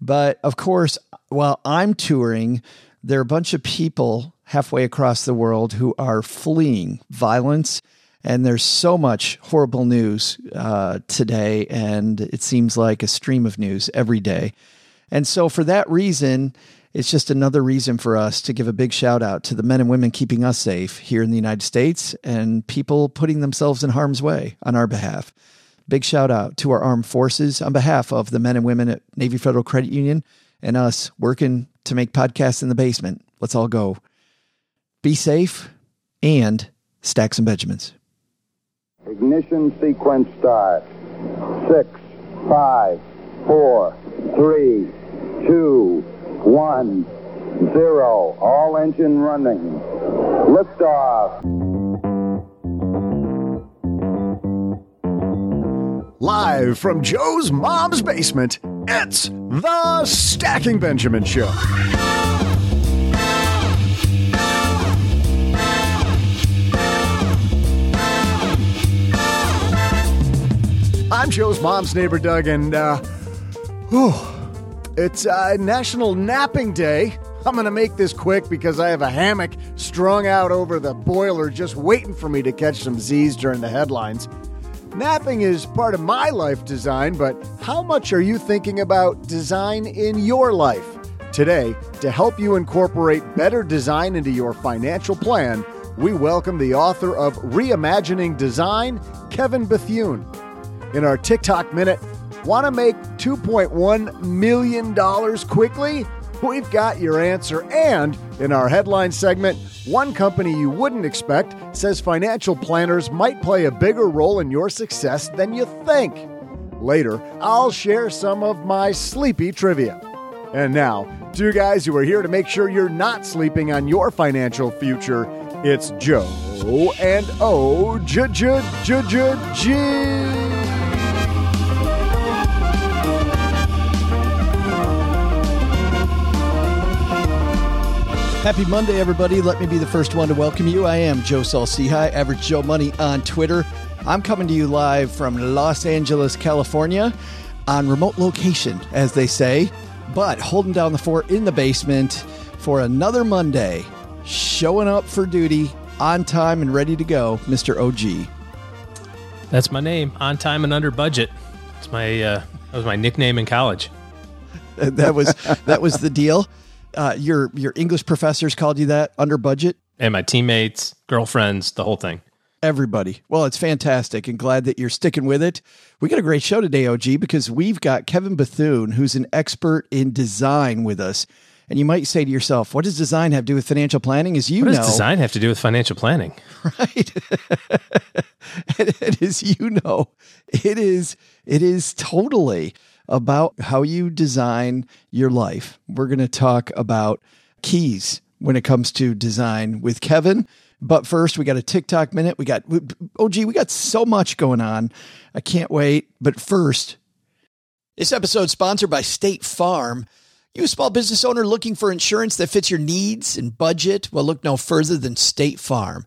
But of course, while I'm touring, there are a bunch of people halfway across the world who are fleeing violence. And there's so much horrible news uh, today, and it seems like a stream of news every day. And so, for that reason, it's just another reason for us to give a big shout out to the men and women keeping us safe here in the United States and people putting themselves in harm's way on our behalf. Big shout out to our armed forces on behalf of the men and women at Navy Federal Credit Union and us working to make podcasts in the basement. Let's all go. Be safe and stack some Benjamins. Ignition sequence start. Six, five, four, three, two, one, zero. All engine running. Liftoff. Live from Joe's mom's basement, it's the Stacking Benjamin Show. I'm Joe's mom's neighbor, Doug, and uh, whew, it's uh, National Napping Day. I'm going to make this quick because I have a hammock strung out over the boiler just waiting for me to catch some Z's during the headlines. Napping is part of my life design, but how much are you thinking about design in your life? Today, to help you incorporate better design into your financial plan, we welcome the author of Reimagining Design, Kevin Bethune. In our TikTok minute, want to make $2.1 million quickly? We've got your answer. And in our headline segment, one company you wouldn't expect says financial planners might play a bigger role in your success than you think. Later, I'll share some of my sleepy trivia. And now, two guys who are here to make sure you're not sleeping on your financial future. It's Joe and O J J J J Happy Monday, everybody. Let me be the first one to welcome you. I am Joe Saul-Sehy, Average Joe Money on Twitter. I'm coming to you live from Los Angeles, California, on remote location, as they say, but holding down the fort in the basement for another Monday, showing up for duty on time and ready to go, Mr. OG. That's my name, on time and under budget. It's my uh, that was my nickname in college. that was that was the deal uh, your your English professors called you that under budget, and my teammates, girlfriends, the whole thing. Everybody. Well, it's fantastic and glad that you're sticking with it. We got a great show today, OG, because we've got Kevin Bethune, who's an expert in design with us. And you might say to yourself, what does design have to do with financial planning? As you what know, does design have to do with financial planning? Right. and, and as you know, it is it is totally about how you design your life. We're going to talk about keys when it comes to design with Kevin. But first, we got a TikTok minute. We got, oh, gee, we got so much going on. I can't wait. But first, this episode sponsored by State Farm. You a small business owner looking for insurance that fits your needs and budget? Well, look no further than State Farm.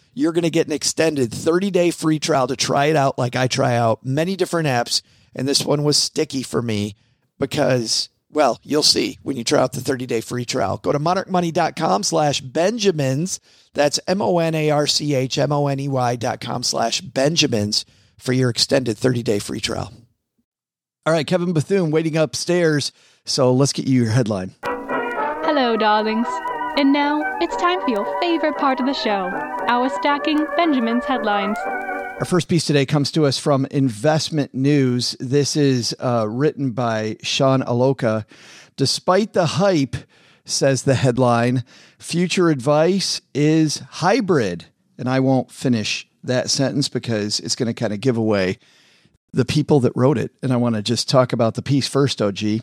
you're going to get an extended 30 day free trial to try it out like I try out many different apps. And this one was sticky for me because, well, you'll see when you try out the 30 day free trial. Go to monarchmoney.com slash Benjamins. That's M O N A R C H M O N E Y dot com slash Benjamins for your extended 30 day free trial. All right, Kevin Bethune waiting upstairs. So let's get you your headline. Hello, darlings. And now it's time for your favorite part of the show our Stacking Benjamin's headlines. Our first piece today comes to us from Investment News. This is uh, written by Sean Allocca. Despite the hype, says the headline, future advice is hybrid. And I won't finish that sentence because it's going to kind of give away the people that wrote it. And I want to just talk about the piece first, OG.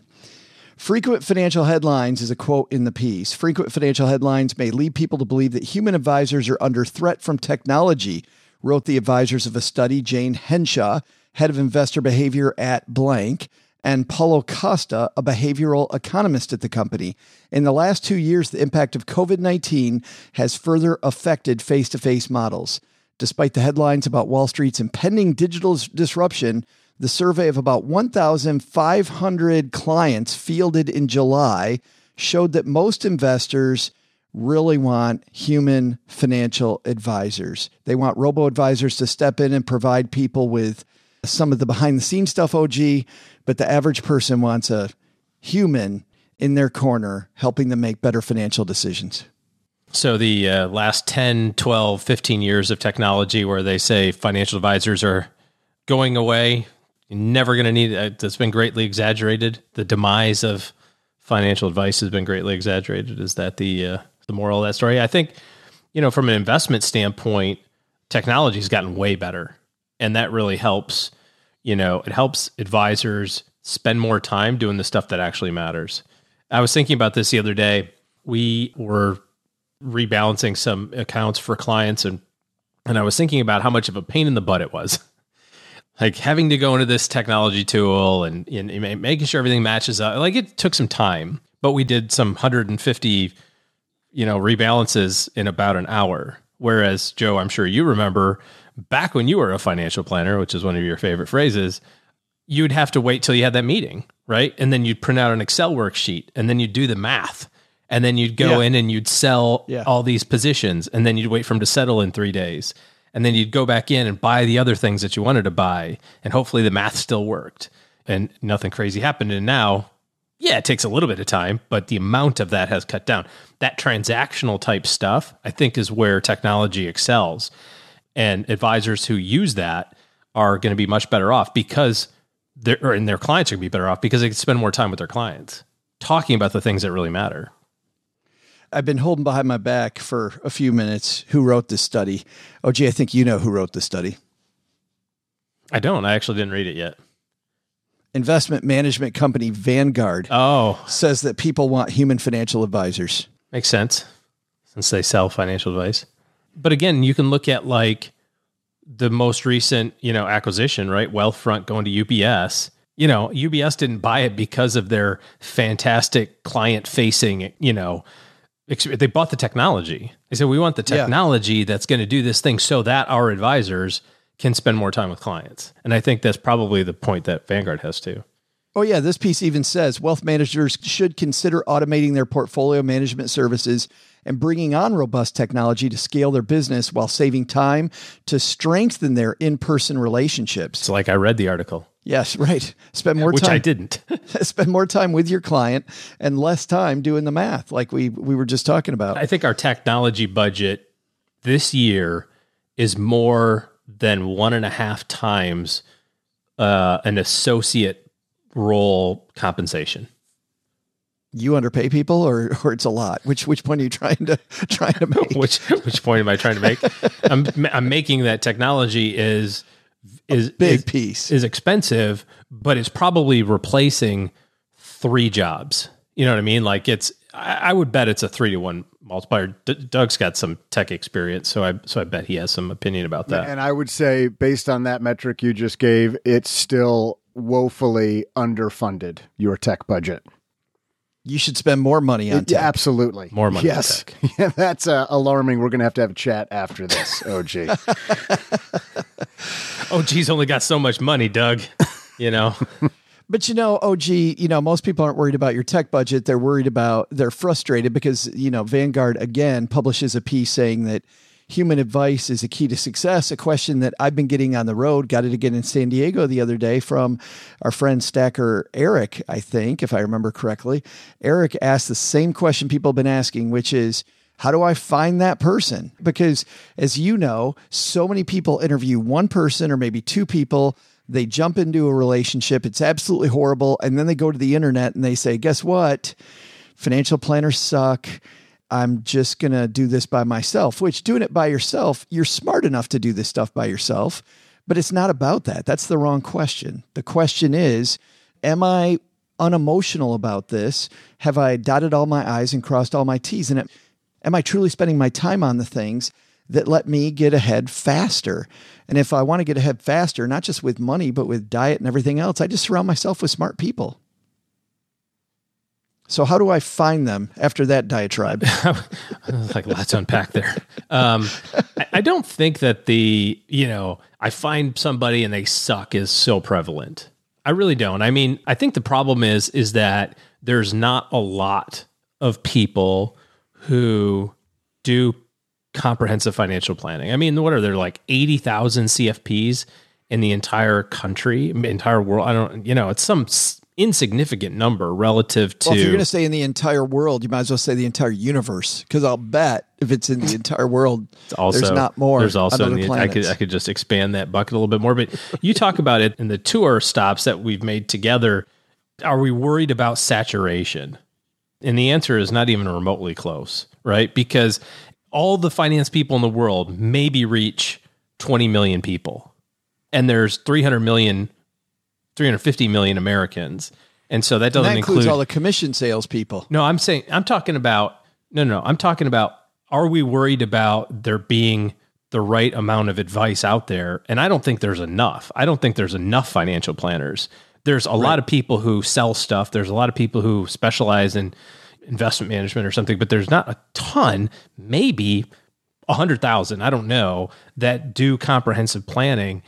Frequent financial headlines is a quote in the piece. Frequent financial headlines may lead people to believe that human advisors are under threat from technology, wrote the advisors of a study, Jane Henshaw, head of investor behavior at Blank, and Paulo Costa, a behavioral economist at the company. In the last two years, the impact of COVID 19 has further affected face to face models. Despite the headlines about Wall Street's impending digital disruption, the survey of about 1,500 clients fielded in July showed that most investors really want human financial advisors. They want robo advisors to step in and provide people with some of the behind the scenes stuff, OG, but the average person wants a human in their corner helping them make better financial decisions. So, the uh, last 10, 12, 15 years of technology where they say financial advisors are going away, you're never going to need it. That's been greatly exaggerated. The demise of financial advice has been greatly exaggerated. Is that the uh, the moral of that story? I think, you know, from an investment standpoint, technology has gotten way better, and that really helps. You know, it helps advisors spend more time doing the stuff that actually matters. I was thinking about this the other day. We were rebalancing some accounts for clients and and I was thinking about how much of a pain in the butt it was like having to go into this technology tool and, and, making sure everything matches up. Like it took some time, but we did some 150, you know, rebalances in about an hour. Whereas Joe, I'm sure you remember back when you were a financial planner, which is one of your favorite phrases, you'd have to wait till you had that meeting, right? And then you'd print out an Excel worksheet and then you'd do the math. And then you'd go yeah. in and you'd sell yeah. all these positions and then you'd wait for them to settle in three days and then you'd go back in and buy the other things that you wanted to buy and hopefully the math still worked. And nothing crazy happened. And now yeah it takes a little bit of time but the amount of that has cut down. That transactional type stuff i think is where technology excels. And advisors who use that are going to be much better off because their and their clients are going to be better off because they can spend more time with their clients talking about the things that really matter I've been holding behind my back for a few minutes. Who wrote this study? Oh, gee, I think you know who wrote the study. I don't. I actually didn't read it yet. Investment management company Vanguard. Oh, says that people want human financial advisors. Makes sense, since they sell financial advice. But again, you can look at like the most recent, you know, acquisition, right? Wealthfront going to UBS. You know, UBS didn't buy it because of their fantastic client facing, you know, they bought the technology. They said, we want the Yeah. technology that's going to do this thing so that our advisors can spend more time with clients. And I think that's probably the point that Vanguard has too. Oh, yeah. This piece even says wealth managers should consider automating their portfolio management services and bringing on robust technology to scale their business while saving time to strengthen their in person relationships. It's like I read the article, Yes, right. Spend more which time. Which I didn't. Spend more time with your client and less time doing the math, like we we were just talking about. I think our technology budget this year is more than one and a half times uh, an associate role compensation. you underpay people, or or it's a lot. Which which point are you trying to trying to make? Which which point am I trying to make? I'm I'm making that technology is is Big is, piece. is expensive, but it's probably replacing three jobs. You know what I mean? Like it's I, I would bet it's a three to one multiplier. D- Doug's got some tech experience, so I so I bet he has some opinion about that. And I would say, based on that metric you just gave, it's still woefully underfunded, your tech budget. You should spend more money on It- tech. absolutely. More money on Yes. tech. Yeah, that's uh, alarming. We're going to have to have a chat after this, OG. Oh, geez, only got so much money, Doug. You know, But you know, OG, you know, most people aren't worried about your tech budget. They're worried about, they're frustrated because, you know, Vanguard again publishes a piece saying that human advice is a key to success. A question that I've been getting on the road, got it again in San Diego the other day from our friend Stacker Eric, I think, if I remember correctly. Eric asked the same question people have been asking, which is, how do I find that person? Because as you know, so many people interview one person or maybe two people. They jump into a relationship. It's absolutely horrible. And then they go to the internet and they say, guess what? Financial planners suck. I'm just going to do this by myself, which doing it by yourself, you're smart enough to do this stuff by yourself, but it's not about that. That's the wrong question. The question is, am I unemotional about this? Have I dotted all my I's and crossed all my T's? And am I truly spending my time on the things that let me get ahead faster? And if I want to get ahead faster, not just with money, but with diet and everything else, I just surround myself with smart people. So, how do I find them after that diatribe? like lots to unpack there. Um, I, I don't think that the you know I find somebody and they suck is so prevalent. I really don't. I mean, I think the problem is is that there's not a lot of people who do comprehensive financial planning. I mean, what are there like eighty thousand CFPs in the entire country, entire world? I don't. You know, it's some insignificant number relative to. Well, if you're going to say in the entire world, you might as well say the entire universe, because I'll bet if it's in the entire world, also there's not more. There's also the- I could. I could just expand that bucket a little bit more. But you talk about it in the tour stops that we've made together. Are we worried about saturation? And the answer is not even remotely close, right? Because all the finance people in the world maybe reach 20 million people. And there's 300 million, 350 million Americans. And so that doesn't that includes include all the commission salespeople. no, I'm saying I'm talking about no, no, no. I'm talking about are we worried about there being the right amount of advice out there? And I don't think there's enough. I don't think there's enough financial planners. There's a lot of people who sell stuff. There's a lot of people who specialize in investment management or something, but there's not a ton, maybe a hundred thousand, I don't know, that do comprehensive planning.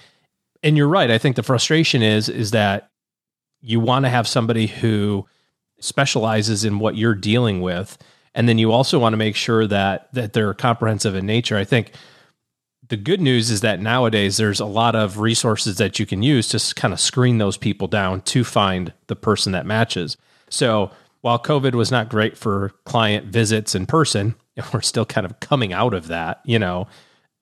And you're right. I think the frustration is is that you want to have somebody who specializes in what you're dealing with and then you also want to make sure that that they're comprehensive in nature i think the good news is that nowadays there's a lot of resources that you can use to kind of screen those people down to find the person that matches so while covid was not great for client visits in person we're still kind of coming out of that you know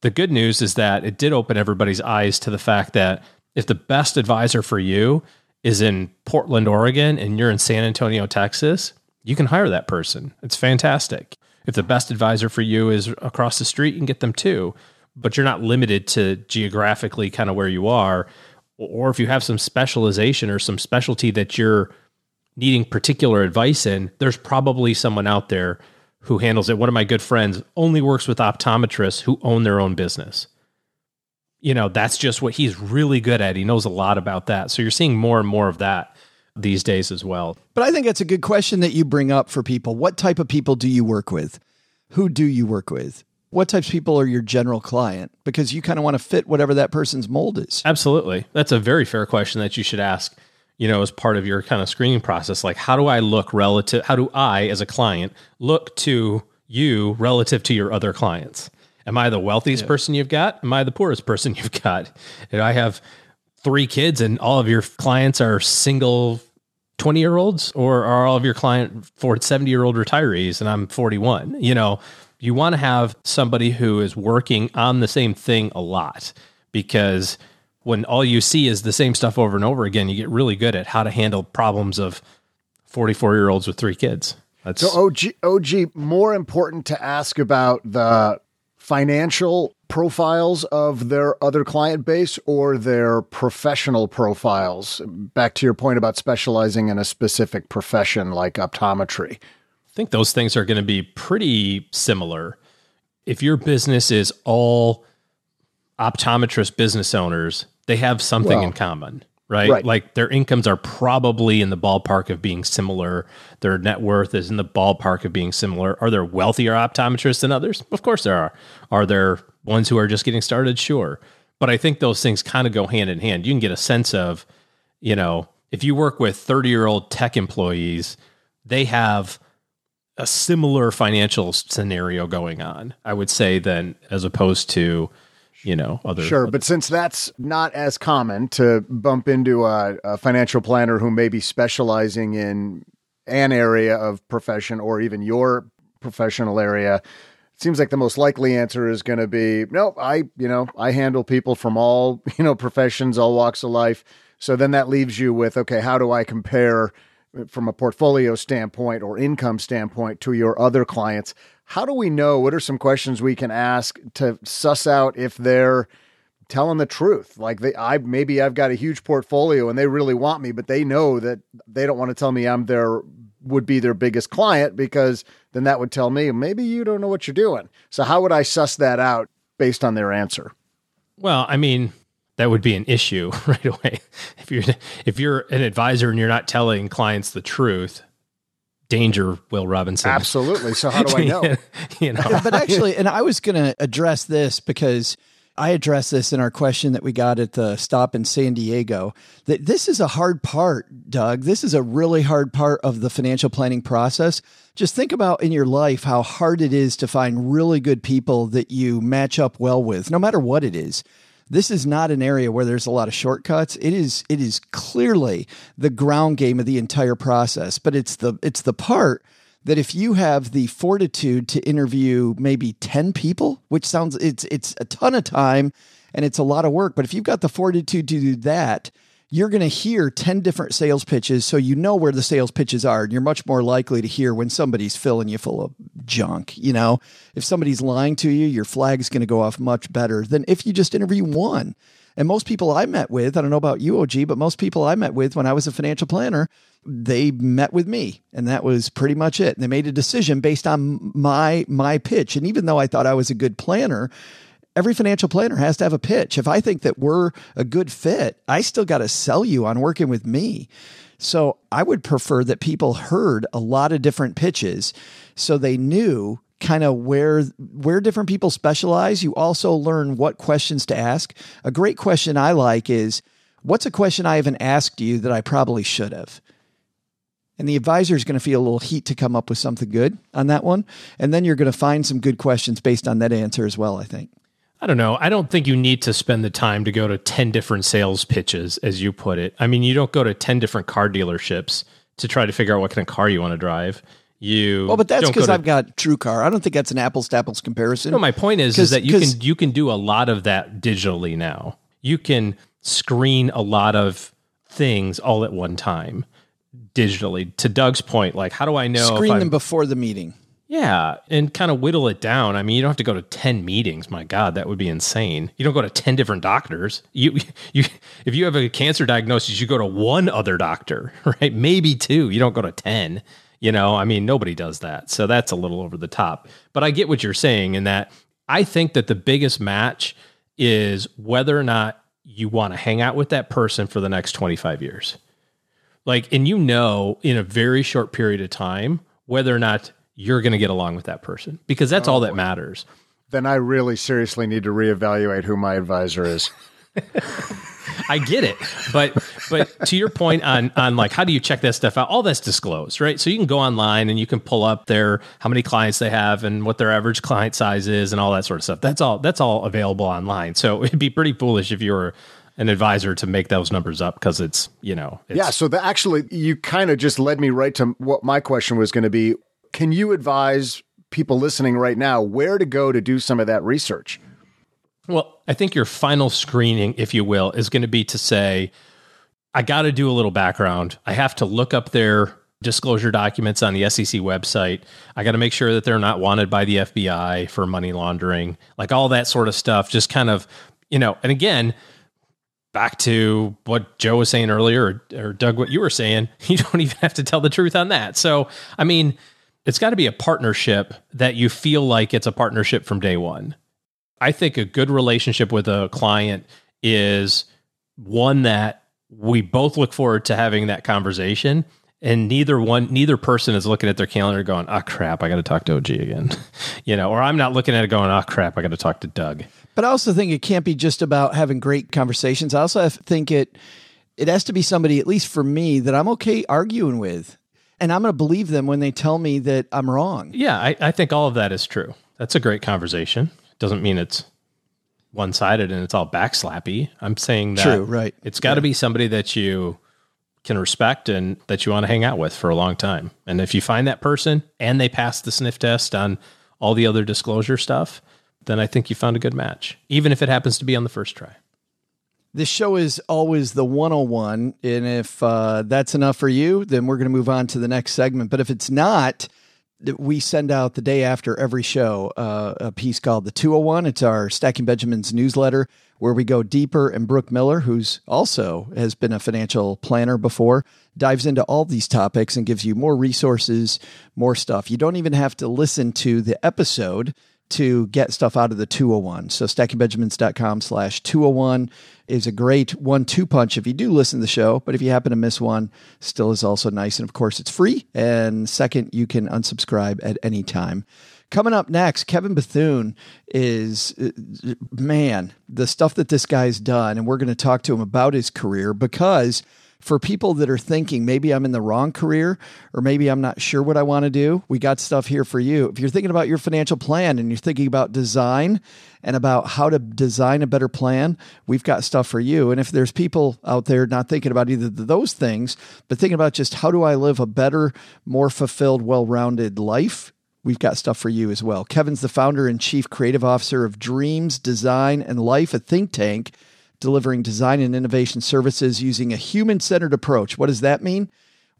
the good news is that it did open everybody's eyes to the fact that if the best advisor for you is in Portland, Oregon, and you're in San Antonio, Texas, you can hire that person. It's fantastic. If the best advisor for you is across the street, you can get them too. But you're not limited to geographically kind of where you are. Or if you have some specialization or some specialty that you're needing particular advice in, there's probably someone out there who handles it. One of my good friends only works with optometrists who own their own business. you know, that's just what he's really good at. He knows a lot about that. So you're seeing more and more of that these days as well. But I think that's a good question that you bring up for people. What type of people do you work with? Who do you work with? What types of people are your general client? Because you kind of want to fit whatever that person's mold is. Absolutely. That's a very fair question that you should ask, you know, as part of your kind of screening process. Like, how do I look relative? How do I, as a client, look to you relative to your other clients? Am I the wealthiest yeah. person you've got? Am I the poorest person you've got? And I have three kids and all of your clients are single 20 year olds or are all of your client for 70 year old retirees and I'm 41? You know, you want to have somebody who is working on the same thing a lot because when all you see is the same stuff over and over again, you get really good at how to handle problems of 44 year olds with three kids. That's so OG, OG, more important to ask about the financial profiles of their other client base or their professional profiles? Back to your point about specializing in a specific profession like optometry. I think those things are going to be pretty similar. If your business is all optometrist business owners, they have something well, in common right? right? Like their incomes are probably in the ballpark of being similar. Their net worth is in the ballpark of being similar. Are there wealthier optometrists than others? Of course there are. Are there ones who are just getting started? Sure. But I think those things kind of go hand in hand. You can get a sense of, you know, if you work with 30 year old tech employees, they have a similar financial scenario going on, I would say, than as opposed to, you know other sure other. but since that's not as common to bump into a, a, financial planner who may be specializing in an area of profession or even your professional area it seems like the most likely answer is going to be no i you know i handle people from all you know professions all walks of life so then that leaves you with okay how do i compare uh, from a portfolio standpoint or income standpoint to your other clients how do we know? What are some questions we can ask to suss out if they're telling the truth? Like they, I maybe I've got a huge portfolio and they really want me, but they know that they don't want to tell me I'm their would be their biggest client because then that would tell me maybe you don't know what you're doing. So how would I suss that out based on their answer? Well, I mean, that would be an issue right away. If you're if you're an advisor and you're not telling clients the truth, danger, Will Robinson. Absolutely. So how do I know? you know. But actually, and I was going to address this because I addressed this in our question that we got at the stop in San Diego. That this is a hard part, Doug. This is a really hard part of the financial planning process. Just think about in your life how hard it is to find really good people that you match up well with, no matter what it is this is not an area where there's a lot of shortcuts. It is it is clearly the ground game of the entire process, but it's the it's the part that if you have the fortitude to interview maybe 10 people, which sounds it's it's a ton of time and it's a lot of work, but if you've got the fortitude to do that, you're going to hear 10 different sales pitches so you know where the sales pitches are and you're much more likely to hear when somebody's filling you full of junk you know? If somebody's lying to you your flag's going to go off much better than if you just interview one. And most people i met with i don't know about you og but most people i met with when i was a financial planner they met with me and that was pretty much it. And they made a decision based on my my pitch. And even though i thought i was a good planner every financial planner has to have a pitch. If I think that we're a good fit, I still got to sell you on working with me. So I would prefer that people heard a lot of different pitches so they knew kind of where where different people specialize. You also learn what questions to ask. A great question I like is what's a question I haven't asked you that I probably should have? And the advisor is going to feel a little heat to come up with something good on that one. And then you're going to find some good questions based on that answer as well, I think. I don't know. I don't think you need to spend the time to go to 10 different sales pitches, as you put it. I mean, you don't go to 10 different car dealerships to try to figure out what kind of car you want to drive. You well, but that's because I've got True Car. I don't think that's an apples to apples comparison. No, my point is, is that you can you can do a lot of that digitally now. You can screen a lot of things all at one time digitally. To Doug's point, like how do I know? Screen them before the meeting. Yeah, and kind of whittle it down. I mean, you don't have to go to 10 meetings. My god, that would be insane. You don't go to 10 different doctors. You you if you have a cancer diagnosis, you go to one other doctor, right? Maybe two. You don't go to 10. You know, I mean, nobody does that. So that's a little over the top. But I get what you're saying in that I think that the biggest match is whether or not you want to hang out with that person for the next 25 years. Like, and you know, in a very short period of time, whether or not you're going to get along with that person because that's all oh, that matters. Then I really seriously need to reevaluate who my advisor is. I get it, but but to your point on on like how do you check that stuff out? All that's disclosed, right? So you can go online and you can pull up their how many clients they have and what their average client size is and all that sort of stuff. That's all that's all available online. So it'd be pretty foolish if you were an advisor to make those numbers up because it's you know it's, yeah. So the, actually, you kind of just led me right to what my question was going to be. Can you advise people listening right now where to go to do some of that research? Well, I think your final screening, if you will, is going to be to say, I got to do a little background. I have to look up their disclosure documents on the SEC website. I got to make sure that they're not wanted by the FBI for money laundering, like all that sort of stuff. Just kind of, you know, and again, back to what Joe was saying earlier, or, or Doug, what you were saying, you don't even have to tell the truth on that. So, I mean, it's got to be a partnership that you feel like it's a partnership from day one. I think a good relationship with a client is one that we both look forward to having that conversation and neither one neither person is looking at their calendar going oh crap i got to talk to og again. You know or i'm not looking at it going oh crap i got to talk to doug. But i also think it can't be just about having great conversations. I also think it it has to be somebody at least for me that i'm okay arguing with and i'm going to believe them when they tell me that i'm wrong yeah I, I think all of that is true that's a great conversation doesn't mean it's one sided and it's all backslappy. I'm saying that True, right. it's got to yeah. be somebody that you can respect and that you want to hang out with for a long time. And if you find that person and they pass the sniff test on all the other disclosure stuff, then I think you found a good match, even if it happens to be on the first try. This show is always the 101. And if uh, that's enough for you, then we're going to move on to the next segment. But if it's not, we send out the day after every show uh, a piece called the 201 it's our stacking benjamins newsletter where we go deeper and brooke miller who's also has been a financial planner before dives into all these topics and gives you more resources more stuff you don't even have to listen to the episode to get stuff out of the 201. So stackingbenjamins.com slash 201 is a great one two punch if you do listen to the show. But if you happen to miss one, still is also nice. And of course, it's free. And second, you can unsubscribe at any time. Coming up next, Kevin Bethune is, uh, man, the stuff that this guy's done. And we're going to talk to him about his career because – for people that are thinking maybe I'm in the wrong career or maybe I'm not sure what I want to do, we got stuff here for you. If you're thinking about your financial plan and you're thinking about design and about how to design a better plan, we've got stuff for you. And if there's people out there not thinking about either of those things, but thinking about just how do I live a better, more fulfilled, well rounded life, we've got stuff for you as well. Kevin's the founder and chief creative officer of Dreams, Design, and Life, a think tank delivering design and innovation services using a human centered approach. What does that mean?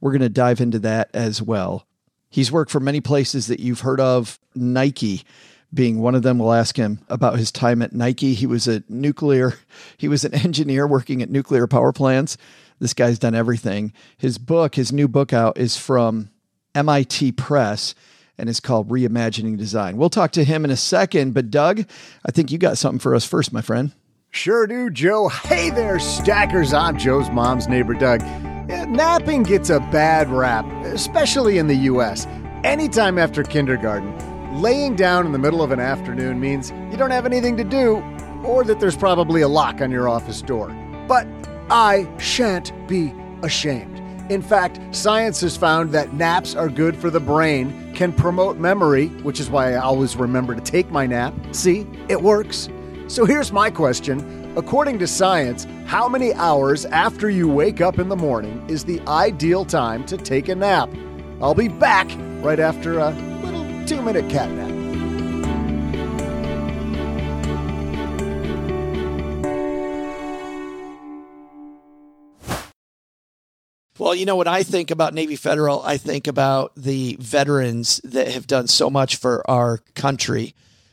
We're going to dive into that as well. He's worked for many places that you've heard of, Nike being one of them. We'll ask him about his time at Nike. He was a nuclear, he was an engineer working at nuclear power plants. This guy's done everything. His book, his new book out, is from MIT Press and is called Reimagining Design. We'll talk to him in a second, but Doug, I think you got something for us first, my friend. Sure do, Joe. Hey there, stackers. I'm Joe's mom's neighbor, Doug. Uh, napping gets a bad rap, especially in the U.S. Anytime after kindergarten, laying down in the middle of an afternoon means you don't have anything to do, or that there's probably a lock on your office door. But I shan't be ashamed. In fact, science has found that naps are good for the brain, can promote memory, which is why I always remember to take my nap. See, it works. So here's my question. According to science, how many hours after you wake up in the morning is the ideal time to take a nap? I'll be back right after a little two minute cat nap. Well, you know what I think about Navy Federal? I think about the veterans that have done so much for our country.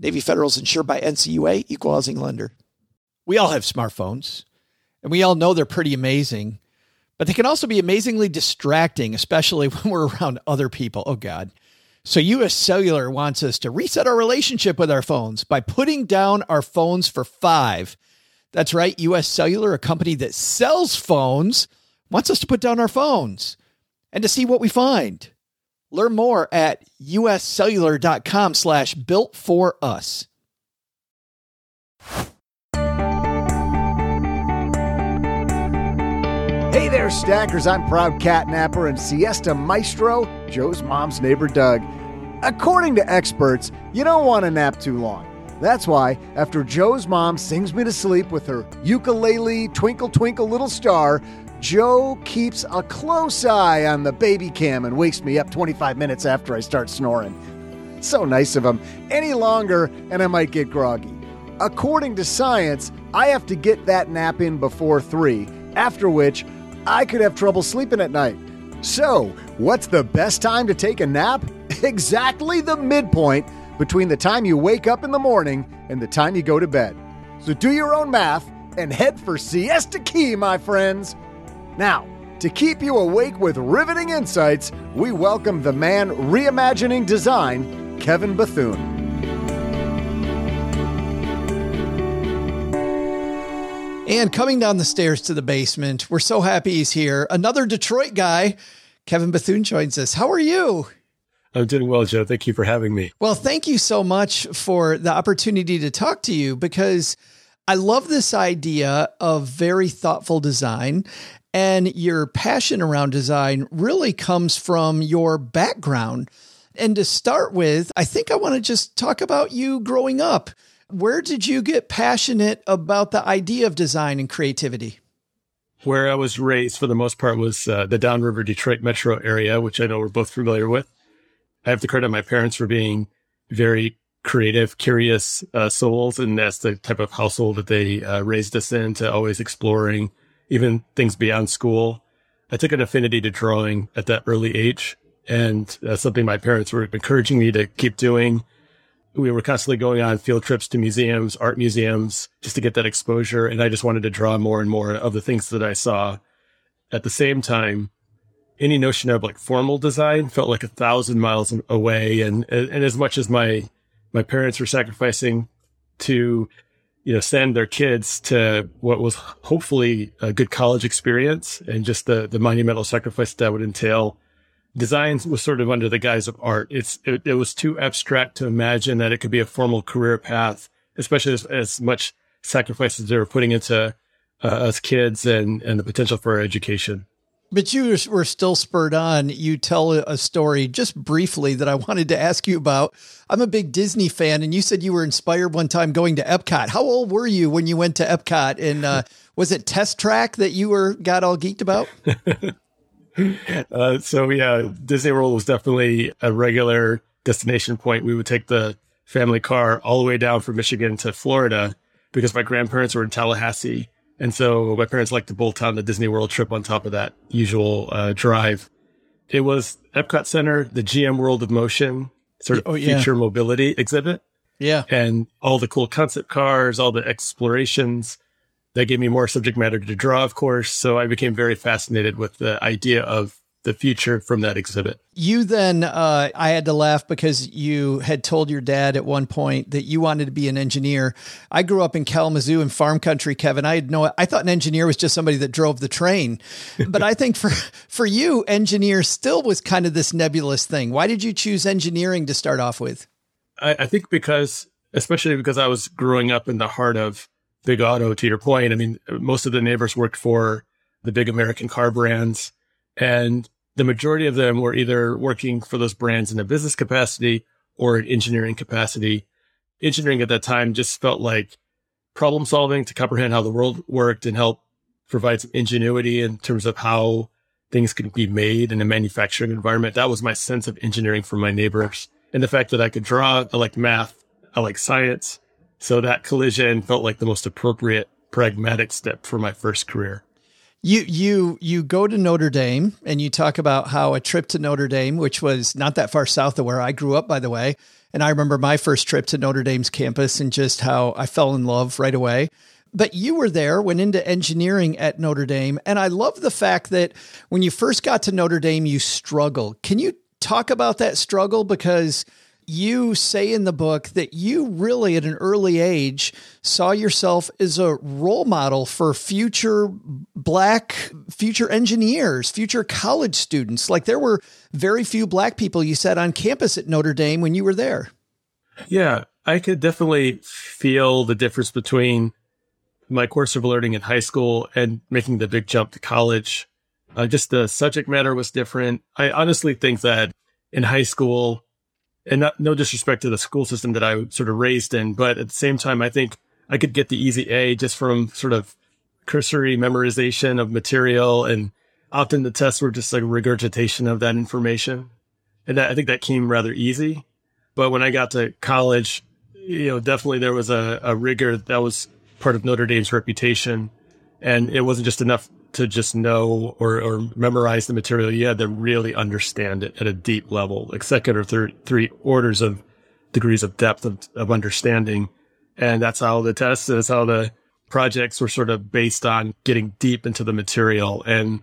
Navy Federal is insured by NCUA, equal housing lender. We all have smartphones, and we all know they're pretty amazing, but they can also be amazingly distracting, especially when we're around other people. Oh, God. So, US Cellular wants us to reset our relationship with our phones by putting down our phones for five. That's right. US Cellular, a company that sells phones, wants us to put down our phones and to see what we find. Learn more at uscellular.com slash built for us. Hey there, stackers. I'm proud catnapper and siesta maestro, Joe's mom's neighbor Doug. According to experts, you don't want to nap too long. That's why, after Joe's mom sings me to sleep with her ukulele Twinkle Twinkle Little Star, Joe keeps a close eye on the baby cam and wakes me up 25 minutes after I start snoring. So nice of him. Any longer, and I might get groggy. According to science, I have to get that nap in before 3, after which I could have trouble sleeping at night. So, what's the best time to take a nap? Exactly the midpoint between the time you wake up in the morning and the time you go to bed. So, do your own math and head for Siesta Key, my friends. Now, to keep you awake with riveting insights, we welcome the man reimagining design, Kevin Bethune. And coming down the stairs to the basement, we're so happy he's here. Another Detroit guy, Kevin Bethune, joins us. How are you? I'm doing well, Joe. Thank you for having me. Well, thank you so much for the opportunity to talk to you because I love this idea of very thoughtful design. And your passion around design really comes from your background. And to start with, I think I want to just talk about you growing up. Where did you get passionate about the idea of design and creativity? Where I was raised, for the most part, was uh, the Downriver Detroit metro area, which I know we're both familiar with. I have to credit my parents for being very creative, curious uh, souls, and that's the type of household that they uh, raised us in to always exploring even things beyond school. I took an affinity to drawing at that early age, and that's something my parents were encouraging me to keep doing we were constantly going on field trips to museums, art museums, just to get that exposure. And I just wanted to draw more and more of the things that I saw. At the same time, any notion of like formal design felt like a thousand miles away. And, and as much as my, my parents were sacrificing to, you know, send their kids to what was hopefully a good college experience and just the, the monumental sacrifice that would entail design was sort of under the guise of art. It's it, it, was too abstract to imagine that it could be a formal career path, especially as, as much sacrifices they were putting into uh, us kids and and the potential for our education. But you were still spurred on. You tell a story just briefly that I wanted to ask you about. I'm a big Disney fan, and you said you were inspired one time going to Epcot. How old were you when you went to Epcot? And uh, was it Test Track that you were got all geeked about? uh, so yeah, Disney World was definitely a regular destination point. We would take the family car all the way down from Michigan to Florida because my grandparents were in Tallahassee. And so my parents liked to bolt on the Disney World trip on top of that usual uh, drive. It was Epcot Center, the GM World of Motion sort of oh, yeah. future mobility exhibit. Yeah. And all the cool concept cars, all the explorations that gave me more subject matter to draw, of course. So I became very fascinated with the idea of the future from that exhibit. You then, uh, I had to laugh because you had told your dad at one point that you wanted to be an engineer. I grew up in Kalamazoo in farm country, Kevin. I had no, I thought an engineer was just somebody that drove the train, but I think for for you, engineer still was kind of this nebulous thing. Why did you choose engineering to start off with? I, I think because especially because I was growing up in the heart of big auto, to your point. I mean, most of the neighbors worked for the big American car brands, and the majority of them were either working for those brands in a business capacity or an engineering capacity. Engineering at that time just felt like problem solving to comprehend how the world worked and help provide some ingenuity in terms of how things could be made in a manufacturing environment. That was my sense of engineering from my neighbors. And the fact that I could draw, I like math, I like science. So that collision felt like the most appropriate pragmatic step for my first career. You you you go to Notre Dame and you talk about how a trip to Notre Dame, which was not that far south of where I grew up, by the way. And I remember my first trip to Notre Dame's campus and just how I fell in love right away. But you were there, went into engineering at Notre Dame. And I love the fact that when you first got to Notre Dame, you struggled. Can you talk about that struggle? Because you say in the book that you really, at an early age, saw yourself as a role model for future black, future engineers, future college students. Like there were very few black people you said on campus at Notre Dame when you were there. Yeah, I could definitely feel the difference between my course of learning in high school and making the big jump to college. Uh, just the subject matter was different. I honestly think that in high school, and not, no disrespect to the school system that I sort of raised in, but at the same time, I think I could get the easy A just from sort of cursory memorization of material. And often the tests were just like regurgitation of that information. And that, I think that came rather easy. But when I got to college, you know, definitely there was a, a rigor that was part of Notre Dame's reputation. And it wasn't just enough to just know or, or memorize the material. You had to really understand it at a deep level, like second or third, three orders of degrees of depth of, of understanding. And that's how the tests, that's how the projects were sort of based on getting deep into the material. And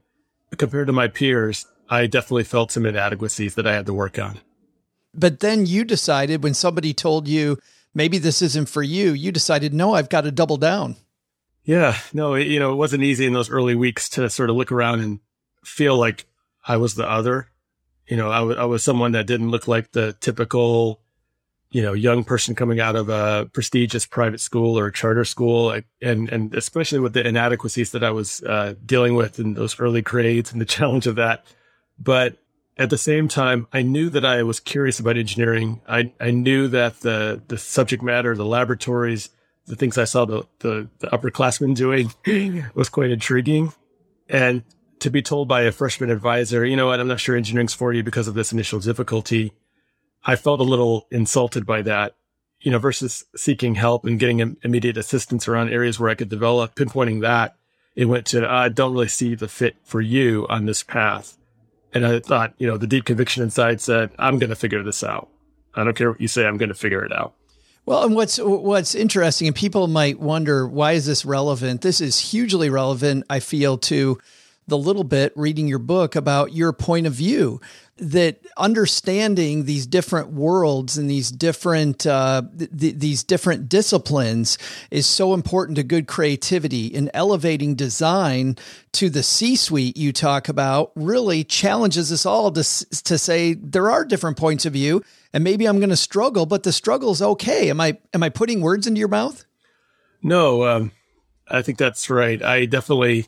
compared to my peers, I definitely felt some inadequacies that I had to work on. But then you decided when somebody told you, maybe this isn't for you, you decided, no, I've got to double down. Yeah, no, it, you know, it wasn't easy in those early weeks to sort of look around and feel like I was the other. You know, I, w- I was someone that didn't look like the typical, you know, young person coming out of a prestigious private school or a charter school. I, and, and especially with the inadequacies that I was uh, dealing with in those early grades and the challenge of that. But at the same time, I knew that I was curious about engineering. I, I knew that the, the subject matter, the laboratories, the things I saw the, the, the upperclassmen doing was quite intriguing. And to be told by a freshman advisor, you know what, I'm not sure engineering's for you because of this initial difficulty. I felt a little insulted by that, you know, versus seeking help and getting immediate assistance around areas where I could develop, pinpointing that. It went to, I don't really see the fit for you on this path. And I thought, you know, the deep conviction inside said, I'm going to figure this out. I don't care what you say. I'm going to figure it out. Well, and what's what's interesting, and people might wonder why is this relevant? This is hugely relevant, I feel, to the little bit reading your book about your point of view that understanding these different worlds and these different uh, th- these different disciplines is so important to good creativity. And elevating design to the C-suite you talk about really challenges us all to to say there are different points of view and maybe I'm going to struggle but the struggle is okay. Am I am I putting words into your mouth? No um, I think that's right. I definitely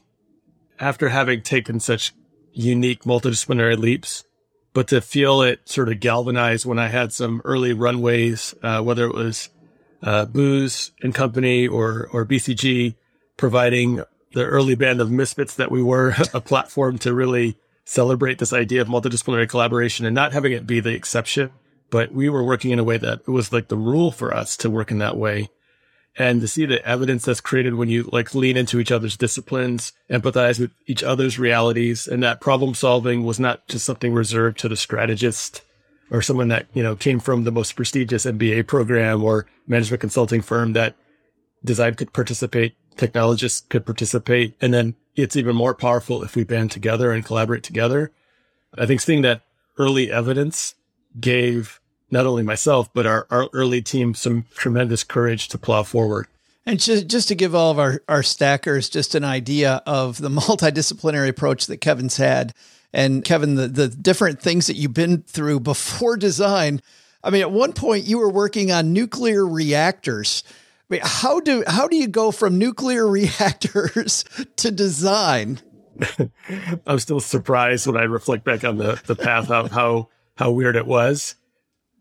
after having taken such unique multidisciplinary leaps but to feel it sort of galvanize when I had some early runways, uh, whether it was uh, Booz and Company or or BCG, providing the early band of misfits that we were, a platform to really celebrate this idea of multidisciplinary collaboration and not having it be the exception, but we were working in a way that it was like the rule for us to work in that way and to see the evidence that's created when you like lean into each other's disciplines, empathize with each other's realities, and that problem solving was not just something reserved to the strategist or someone that, you know, came from the most prestigious MBA program or management consulting firm that design could participate, technologists could participate. And then it's even more powerful if we band together and collaborate together. I think seeing that early evidence gave not only myself, but our, our early team some tremendous courage to plow forward. And just, just to give all of our, our stackers just an idea of the multidisciplinary approach that Kevin's had. And Kevin, the, the different things that you've been through before design, I mean, at one point you were working on nuclear reactors. I mean, how do how do you go from nuclear reactors to design? I'm still surprised when I reflect back on the the path of how how weird it was.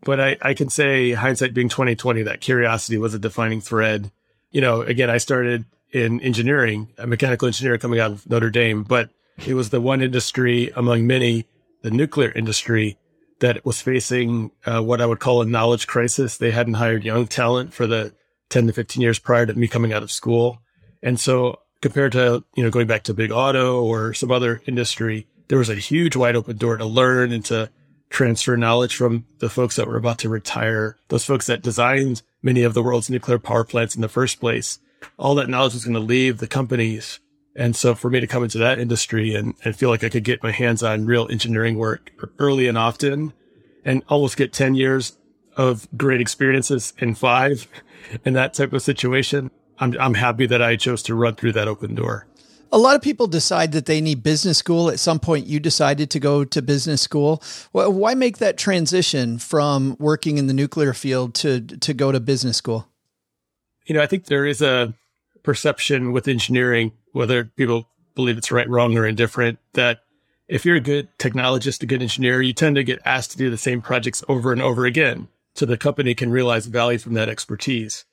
But I, I can say hindsight being 2020, that curiosity was a defining thread. You know, again, I started in engineering, a mechanical engineer coming out of Notre Dame, but it was the one industry among many, the nuclear industry, that was facing uh, what I would call a knowledge crisis. They hadn't hired young talent for the 10 to 15 years prior to me coming out of school. And so compared to, you know, going back to big auto or some other industry, there was a huge wide open door to learn and to transfer knowledge from the folks that were about to retire, those folks that designed many of the world's nuclear power plants in the first place. All that knowledge was going to leave the companies. And so for me to come into that industry and, and feel like I could get my hands on real engineering work early and often and almost get 10 years of great experiences in five in that type of situation, I'm, I'm happy that I chose to run through that open door. A lot of people decide that they need business school. At some point, you decided to go to business school. Why make that transition from working in the nuclear field to to go to business school? You know, I think there is a perception with engineering, whether people believe it's right, wrong, or indifferent, that if you're a good technologist, a good engineer, you tend to get asked to do the same projects over and over again, so the company can realize value from that expertise.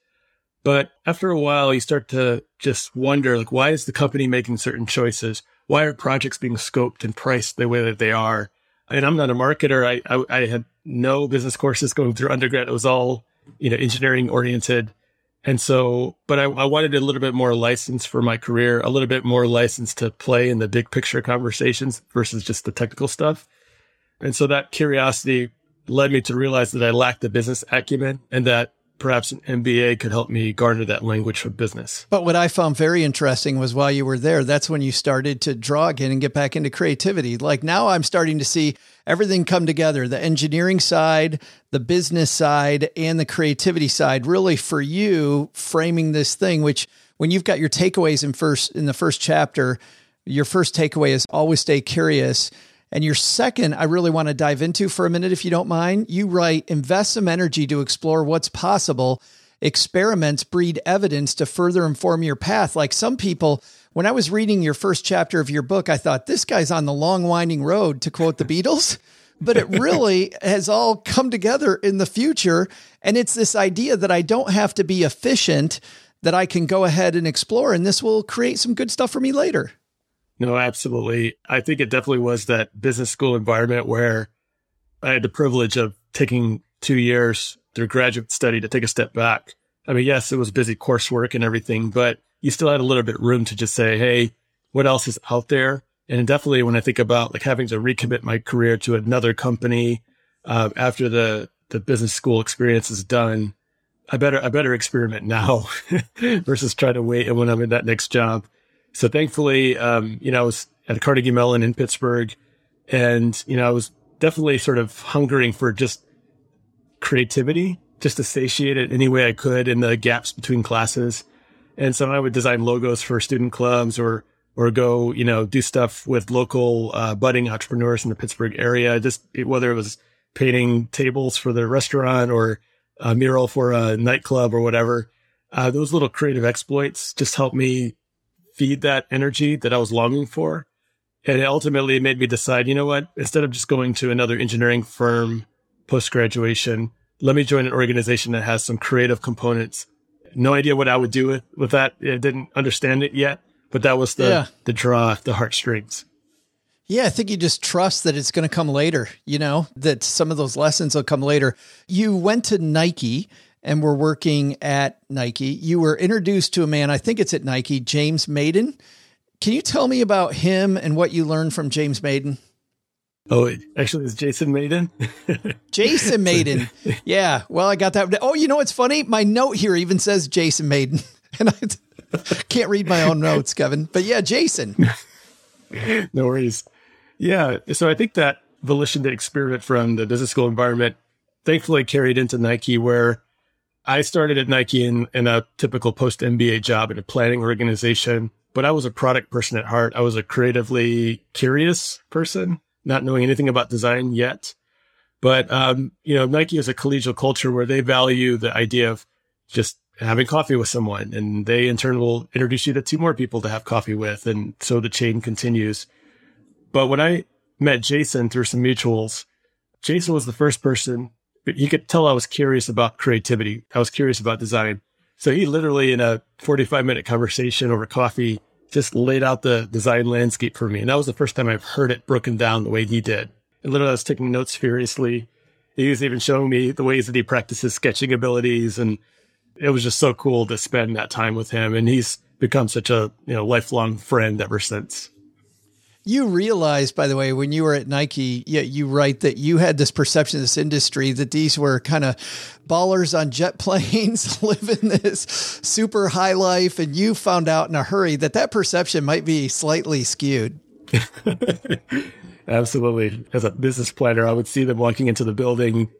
But after a while, you start to just wonder, like, why is the company making certain choices? Why are projects being scoped and priced the way that they are? And I'm not a marketer. I, I, I had no business courses going through undergrad. It was all, you know, engineering oriented. And so, but I, I wanted a little bit more license for my career, a little bit more license to play in the big picture conversations versus just the technical stuff. And so that curiosity led me to realize that I lacked the business acumen and that perhaps an MBA could help me garner that language for business. But what I found very interesting was while you were there, that's when you started to draw again and get back into creativity. Like now I'm starting to see everything come together the engineering side, the business side, and the creativity side really for you framing this thing, which when you've got your takeaways in first in the first chapter, your first takeaway is always stay curious and your second, I really want to dive into for a minute, if you don't mind. You write, invest some energy to explore what's possible. Experiments breed evidence to further inform your path. Like some people, when I was reading your first chapter of your book, I thought, this guy's on the long, winding road, to quote the Beatles. But it really has all come together in the future. And it's this idea that I don't have to be efficient, that I can go ahead and explore, and this will create some good stuff for me later. No, absolutely. I think it definitely was that business school environment where I had the privilege of taking two years through graduate study to take a step back. I mean, yes, it was busy coursework and everything, but you still had a little bit room to just say, Hey, what else is out there? And definitely when I think about like having to recommit my career to another company, uh, after the, the business school experience is done, I better, I better experiment now versus try to wait And when I'm in that next job. So thankfully, um, you know, I was at Carnegie Mellon in Pittsburgh and, you know, I was definitely sort of hungering for just creativity, just to satiate it any way I could in the gaps between classes. And so I would design logos for student clubs or, or go, you know, do stuff with local, uh, budding entrepreneurs in the Pittsburgh area, just whether it was painting tables for the restaurant or a mural for a nightclub or whatever. Uh, those little creative exploits just helped me feed that energy that I was longing for. And it ultimately it made me decide, you know what? Instead of just going to another engineering firm post graduation, let me join an organization that has some creative components. No idea what I would do with, with that. I didn't understand it yet, but that was the, yeah. the draw, the heartstrings. Yeah, I think you just trust that it's going to come later, you know, that some of those lessons will come later. You went to Nike and were working at Nike. You were introduced to a man, I think it's at Nike, James Mayden. Can you tell me about him and what you learned from James Mayden? Oh, actually, it's Jason Mayden. Jason Mayden. Yeah. Well, I got that. Oh, you know what's funny? My note here even says Jason Mayden, and I can't read my own notes, Kevin. But yeah, Jason. no worries. Yeah. So I think that volition to experiment from the business school environment thankfully carried into Nike, where I started at Nike in, in a typical post MBA job in a planning organization, but I was a product person at heart. I was a creatively curious person, not knowing anything about design yet. But, um, you know, Nike is a collegial culture where they value the idea of just having coffee with someone and they in turn will introduce you to two more people to have coffee with. And so the chain continues. But when I met Jason through some mutuals, Jason was the first person, you could tell I was curious about creativity. I was curious about design. So he literally in a 45 minute conversation over coffee just laid out the design landscape for me. And that was the first time I've heard it broken down the way he did. And literally I was taking notes furiously. He was even showing me the ways that he practices sketching abilities. And it was just so cool to spend that time with him. And he's become such a, you know, lifelong friend ever since. You realized, by the way, when you were at Nike, yeah, you write that you had this perception of this industry that these were kind of ballers on jet planes living this super high life, and you found out in a hurry that that perception might be slightly skewed. Absolutely. As a business planner, I would see them walking into the building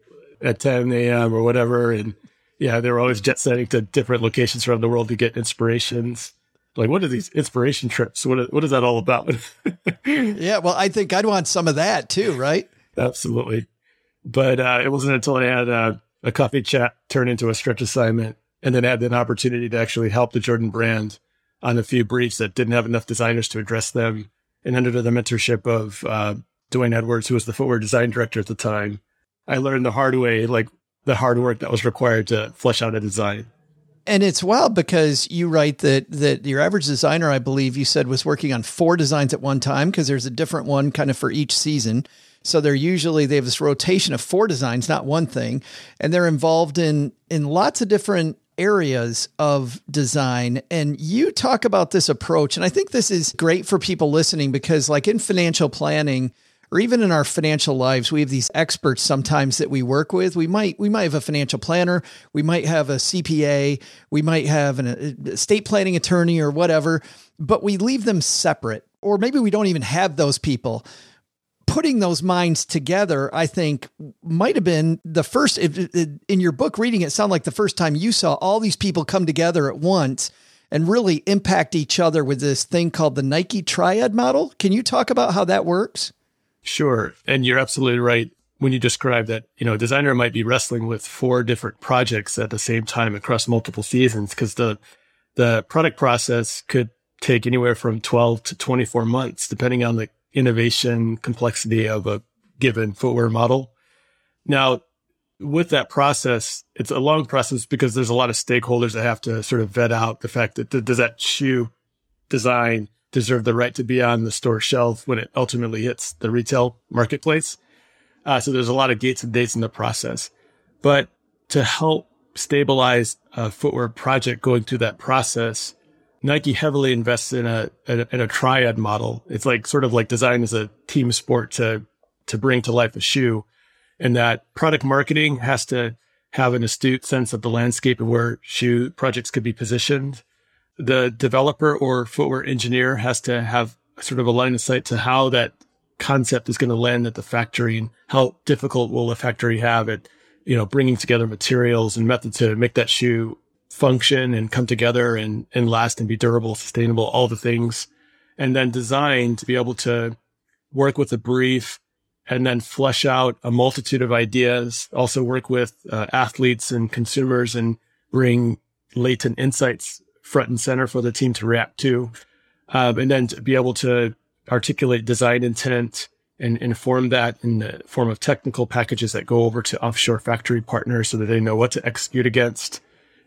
at 10 a.m. or whatever, and yeah, they were always jet setting to different locations around the world to get inspirations like what are these inspiration trips? What, what is that all about? Yeah well i think i'd want some of that too right? Absolutely. But uh, it wasn't until i had uh, a coffee chat turn into a stretch assignment and then had an opportunity to actually help the jordan brand on a few briefs that didn't have enough designers to address them. And under the mentorship of uh, D'Wayne Edwards who was the footwear design director at the time i learned the hard way like the hard work that was required to flesh out a design and it's wild because you write that that your average designer, I believe you said, was working on four designs at one time because there's a different one kind of for each season. So they're usually they have this rotation of four designs, not one thing, and they're involved in in lots of different areas of design. And you talk about this approach, and I think this is great for people listening because, like in financial planning or even in our financial lives, we have these experts sometimes that we work with. We might we might have a financial planner, we might have a CPA, we might have an uh, estate planning attorney or whatever, but we leave them separate. Or maybe we don't even have those people. Putting those minds together, I think, might have been the first. Uh, uh, in your book, reading it, sounded like the first time you saw all these people come together at once and really impact each other with this thing called the Nike Triad model. Can you talk about how that works? Sure. And you're absolutely right when you describe that, you know, a designer might be wrestling with four different projects at the same time across multiple seasons because the, the product process could take anywhere from 12 to 24 months, depending on the innovation complexity of a given footwear model. Now, with that process, it's a long process because there's a lot of stakeholders that have to sort of vet out the fact that does that shoe design deserve the right to be on the store shelf when it ultimately hits the retail marketplace. Uh, so there's a lot of gates and dates in the process. But to help stabilize a footwear project going through that process, Nike heavily invests in a, in a, in a triad model. It's like sort of like design as a team sport to to bring to life a shoe, and that product marketing has to have an astute sense of the landscape and where shoe projects could be positioned the developer or footwear engineer has to have sort of a line of sight to how that concept is going to land at the factory and how difficult will the factory have it, you know, bringing together materials and method to make that shoe function and come together and, and last and be durable, sustainable, all the things. And then design to be able to work with a brief and then flesh out a multitude of ideas, also work with uh, athletes and consumers and bring latent insights front and center for the team to react to. Um, and then to be able to articulate design intent and inform that in the form of technical packages that go over to offshore factory partners so that they know what to execute against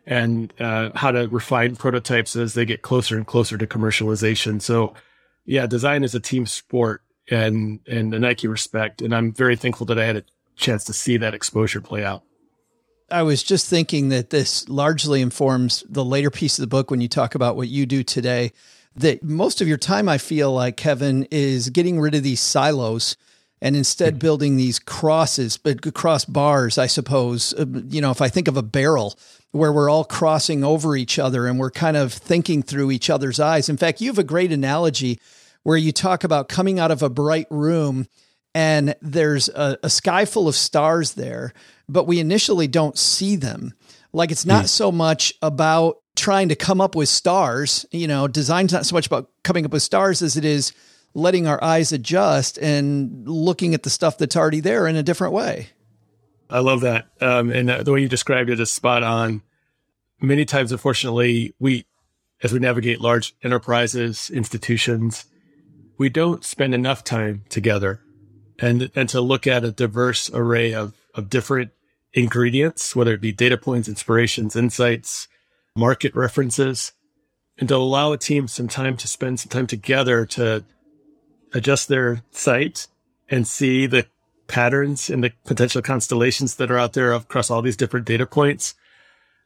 and uh, how to refine prototypes as they get closer and closer to commercialization. So, yeah, design is a team sport and and the Nike respect, and I'm very thankful that I had a chance to see that exposure play out. I was just thinking that this largely informs the later piece of the book when you talk about what you do today. That most of your time, I feel like, Kevin, is getting rid of these silos and instead mm-hmm. building these crosses, but cross bars, I suppose. Uh, you know, if I think of a barrel where we're all crossing over each other and we're kind of thinking through each other's eyes. In fact, you have a great analogy where you talk about coming out of a bright room and there's a, a sky full of stars there but we initially don't see them. Like it's not mm. so much about trying to come up with stars, you know, design's not so much about coming up with stars as it is letting our eyes adjust and looking at the stuff that's already there in a different way. I love that. Um, and the way you described it is spot on. Many times, unfortunately, we, as we navigate large enterprises, institutions, we don't spend enough time together and, and to look at a diverse array of, of different ingredients, whether it be data points, inspirations, insights, market references, and to allow a team some time to spend some time together to adjust their sight and see the patterns and the potential constellations that are out there across all these different data points.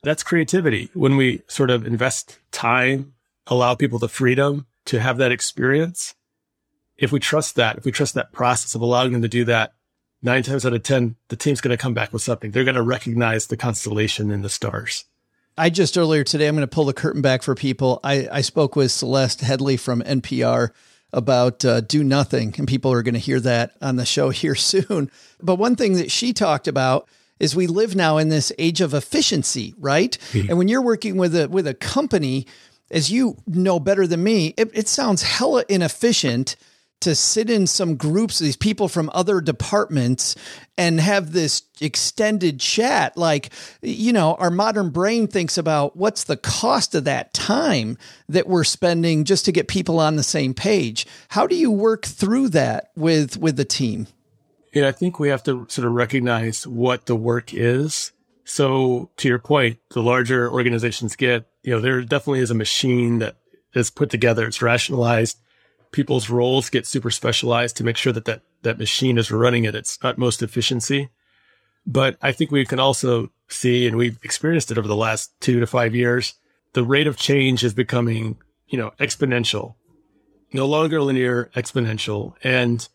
That's creativity. When we sort of invest time, allow people the freedom to have that experience. If we trust that, if we trust that process of allowing them to do that, nine times out of 10, the team's going to come back with something. They're going to recognize the constellation and the stars. I just earlier today, I'm going to pull the curtain back for people. I, I spoke with Celeste Headlee from NPR about uh, do nothing, and people are going to hear that on the show here soon. But one thing that she talked about is we live now in this age of efficiency, right? Mm-hmm. And when you're working with a with a company, as you know better than me, it, it sounds hella inefficient to sit in some groups, these people from other departments, and have this extended chat. Like, you know, our modern brain thinks about what's the cost of that time that we're spending just to get people on the same page. How do you work through that with with the team? Yeah, I think we have to sort of recognize what the work is. So, to your point, the larger organizations get, you know, there definitely is a machine that is put together. It's rationalized people's roles get super specialized to make sure that that, that machine is running at its utmost efficiency. But I think we can also see, and we've experienced it over the last two to five years, the rate of change is becoming, you know, exponential, no longer linear, exponential. And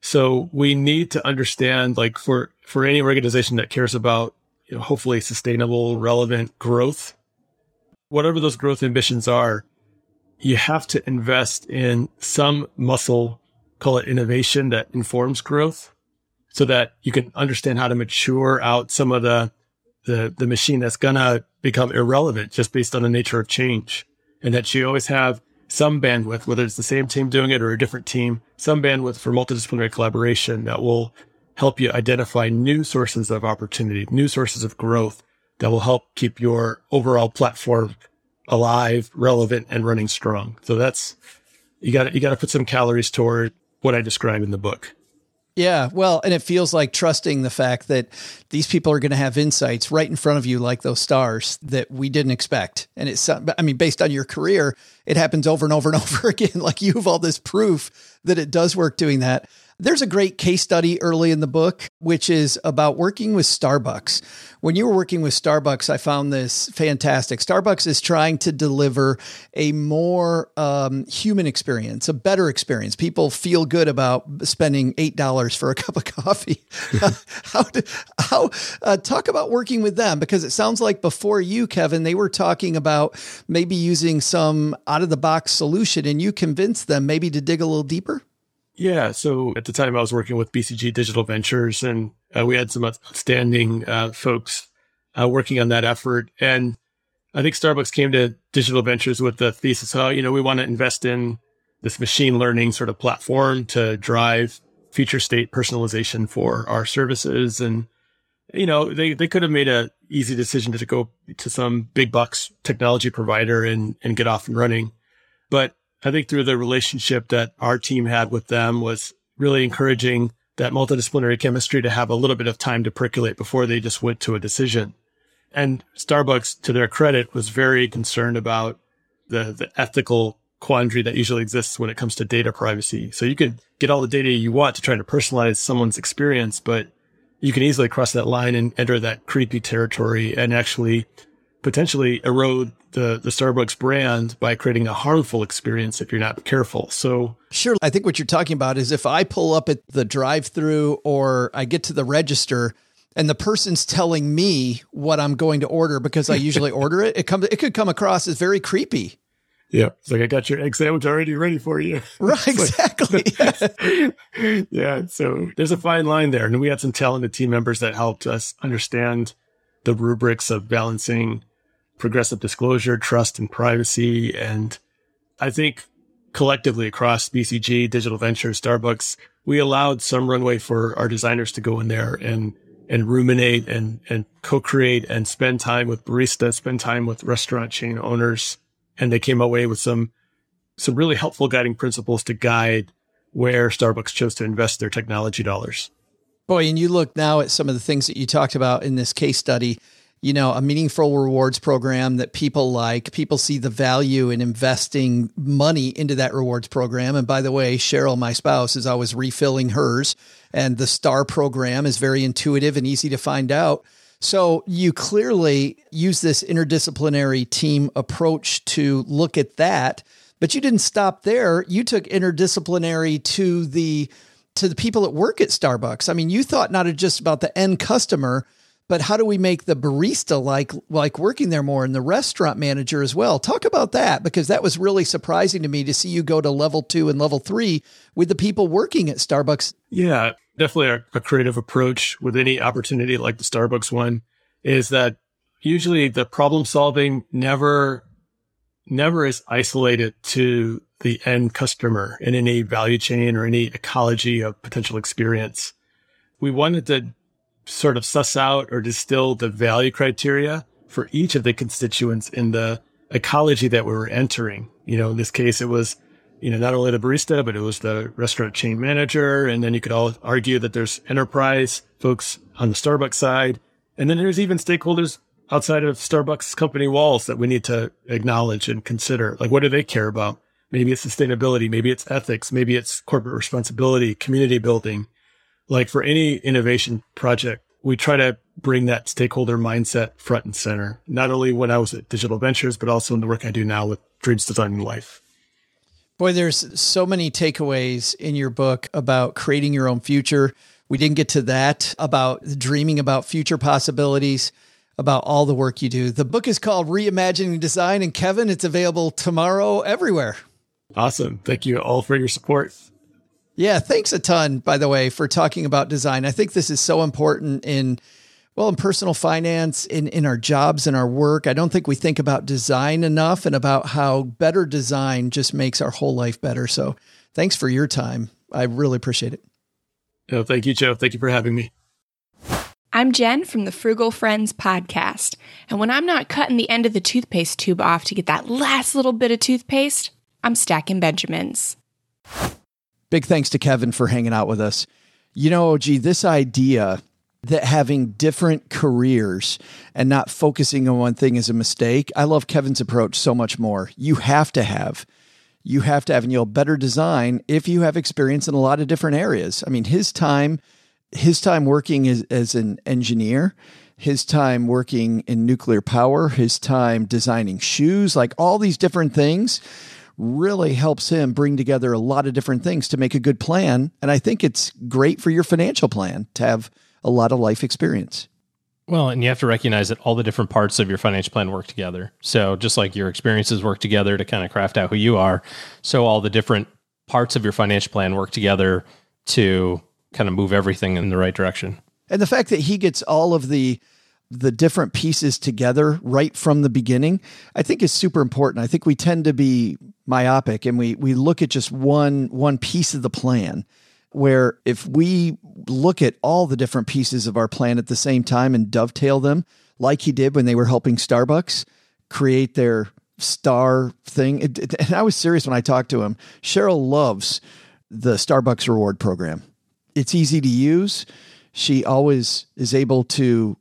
so we need to understand, like for, for any organization that cares about, you know, hopefully sustainable, relevant growth, whatever those growth ambitions are, you have to invest in some muscle, call it innovation that informs growth so that you can understand how to mature out some of the, the, the machine that's going to become irrelevant just based on the nature of change. And that you always have some bandwidth, whether it's the same team doing it or a different team, some bandwidth for multidisciplinary collaboration that will help you identify new sources of opportunity, new sources of growth that will help keep your overall platform alive, relevant, and running strong. So that's you got you got to put some calories toward what I describe in the book. Yeah, well, and it feels like trusting the fact that these people are going to have insights right in front of you, like those stars that we didn't expect. And it's, I mean, based on your career, it happens over and over and over again. Like you have all this proof that it does work doing that. There's a great case study early in the book, which is about working with Starbucks. When you were working with Starbucks, I found this fantastic. Starbucks is trying to deliver a more um, human experience, a better experience. People feel good about spending eight dollars for a cup of coffee. how? how? Uh, talk about working with them because it sounds like before you, Kevin, they were talking about maybe using some out of the box solution, and you convinced them maybe to dig a little deeper. Yeah. So at the time I was working with BCG Digital Ventures and uh, we had some outstanding uh, folks uh, working on that effort. And I think Starbucks came to Digital Ventures with the thesis, oh, you know, we want to invest in this machine learning sort of platform to drive future state personalization for our services. And, you know, they, they could have made a easy decision to go to some big bucks technology provider and, and get off and running. But I think through the relationship that our team had with them was really encouraging that multidisciplinary chemistry to have a little bit of time to percolate before they just went to a decision. And Starbucks, to their credit, was very concerned about the, the ethical quandary that usually exists when it comes to data privacy. So you can get all the data you want to try to personalize someone's experience, but you can easily cross that line and enter that creepy territory and actually potentially erode the, the Starbucks brand by creating a harmful experience if you're not careful. So, sure. I think what you're talking about is if I pull up at the drive through or I get to the register and the person's telling me what I'm going to order because I usually order it, it comes, it could come across as very creepy. Yeah. It's like, I got your egg sandwich already ready for you. Right. Exactly. yeah. So there's a fine line there. And we had some talented team members that helped us understand the rubrics of balancing progressive disclosure, trust and privacy. And I think collectively across BCG, Digital Ventures, Starbucks, we allowed some runway for our designers to go in there and and ruminate and, and co-create and spend time with baristas, spend time with restaurant chain owners. And they came away with some, some really helpful guiding principles to guide where Starbucks chose to invest their technology dollars. Boy, and you look now at some of the things that you talked about in this case study, you know, a meaningful rewards program that people like. People see the value in investing money into that rewards program. And by the way, Cheryl, my spouse, is always refilling hers. And the STAR program is very intuitive and easy to find out. So you clearly use this interdisciplinary team approach to look at that. But you didn't stop there. You took interdisciplinary to the to the people that work at Starbucks. I mean, you thought not just about the end customer, but how do we make the barista like like working there more and the restaurant manager as well? Talk about that because that was really surprising to me to see you go to level two and level three with the people working at starbucks. Yeah definitely a, a creative approach with any opportunity like the starbucks one is that usually the problem solving never never is isolated to the end customer in any value chain or any ecology of potential experience. We wanted to sort of suss out or distill the value criteria for each of the constituents in the ecology that we were entering. You know, in this case, it was, you know, not only the barista, but it was the restaurant chain manager. And then you could all argue that there's enterprise folks on the Starbucks side. And then there's even stakeholders outside of Starbucks company walls that we need to acknowledge and consider. Like, what do they care about? Maybe it's sustainability. Maybe it's ethics. Maybe it's corporate responsibility, community building like for any innovation project, we try to bring that stakeholder mindset front and center, not only when I was at Digital Ventures, but also in the work I do now with Dreams Design Life. Boy, there's so many takeaways in your book about creating your own future. We didn't get to that about dreaming about future possibilities, about all the work you do. The book is called Reimagining Design. And Kevin, it's available tomorrow everywhere. Awesome. Thank you all for your support. Yeah, thanks a ton, by the way, for talking about design. I think this is so important in well, in personal finance, in, in our jobs and our work. I don't think we think about design enough and about how better design just makes our whole life better. So thanks for your time. I really appreciate it. Oh, thank you, Joe. Thank you for having me. I'm Jen from the Frugal Friends podcast. And when I'm not cutting the end of the toothpaste tube off to get that last little bit of toothpaste, I'm stacking Benjamins. Big thanks to Kevin for hanging out with us. You know, gee, this idea that having different careers and not focusing on one thing is a mistake. I love Kevin's approach so much more. You have to have, you have to have, and you'll better design if you have experience in a lot of different areas. I mean, his time, his time working as, as an engineer, his time working in nuclear power, his time designing shoes, like all these different things really helps him bring together a lot of different things to make a good plan. And I think it's great for your financial plan to have a lot of life experience. Well, and you have to recognize that all the different parts of your financial plan work together. So, just like your experiences work together to kind of craft out who you are, so all the different parts of your financial plan work together to kind of move everything in the right direction. And the fact that he gets all of the the different pieces together right from the beginning, I think is super important. I think we tend to be myopic and we we look at just one one piece of the plan where if we look at all the different pieces of our plan at the same time and dovetail them like he did when they were helping Starbucks create their star thing. It, it, and I was serious when I talked to him. Cheryl loves the Starbucks reward program. It's easy to use. She always is able to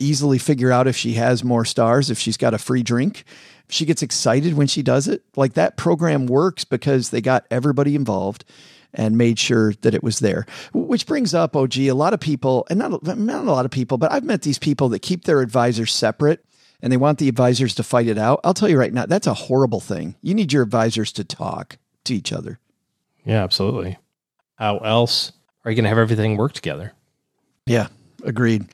easily figure out if she has more stars if she's got a free drink she gets excited when she does it. Like that program works because they got everybody involved and made sure that it was there. Which brings up, OG, a lot of people, and not, not a lot of people, but I've met these people that keep their advisors separate and they want the advisors to fight it out. I'll tell you right now, that's a horrible thing. You need your advisors to talk to each other. Yeah, absolutely. How else are you going to have everything work together? Yeah, agreed.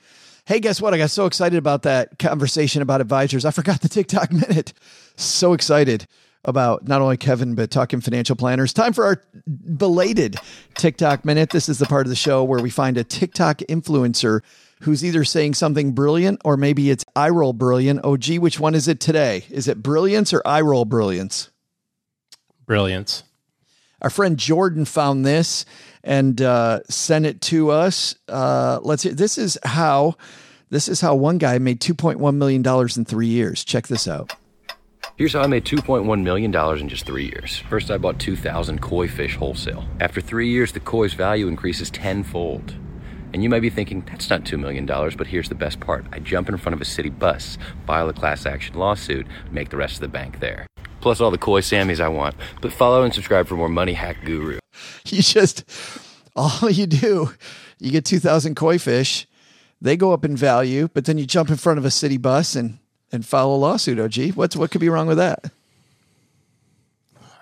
Hey, guess what? I got so excited about that conversation about advisors. I forgot the TikTok minute. So excited about not only Kevin, but talking financial planners. Time for our belated TikTok minute. This is the part of the show where we find a TikTok influencer who's either saying something brilliant or maybe it's eye roll brilliant. Oh, gee, which one is it today? Is it brilliance or eye roll brilliance? Brilliance. Our friend Jordan found this and uh, send it to us. Uh, let's see. This is how. This is how one guy made two point one million dollars in three years. Check this out. Here's how I made $2.1 million in just three years. First, I bought 2,000 koi fish wholesale. After three years, the koi's value increases tenfold. And you might be thinking, that's not $2 million, but here's the best part. I jump in front of a city bus, file a class action lawsuit, make the rest of the bank there. Plus all the koi Sammys I want. But follow and subscribe for more Money Hack Guru. You just, all you do, you get 2,000 koi fish, they go up in value, but then you jump in front of a city bus and and file a lawsuit. OG, what's what could be wrong with that?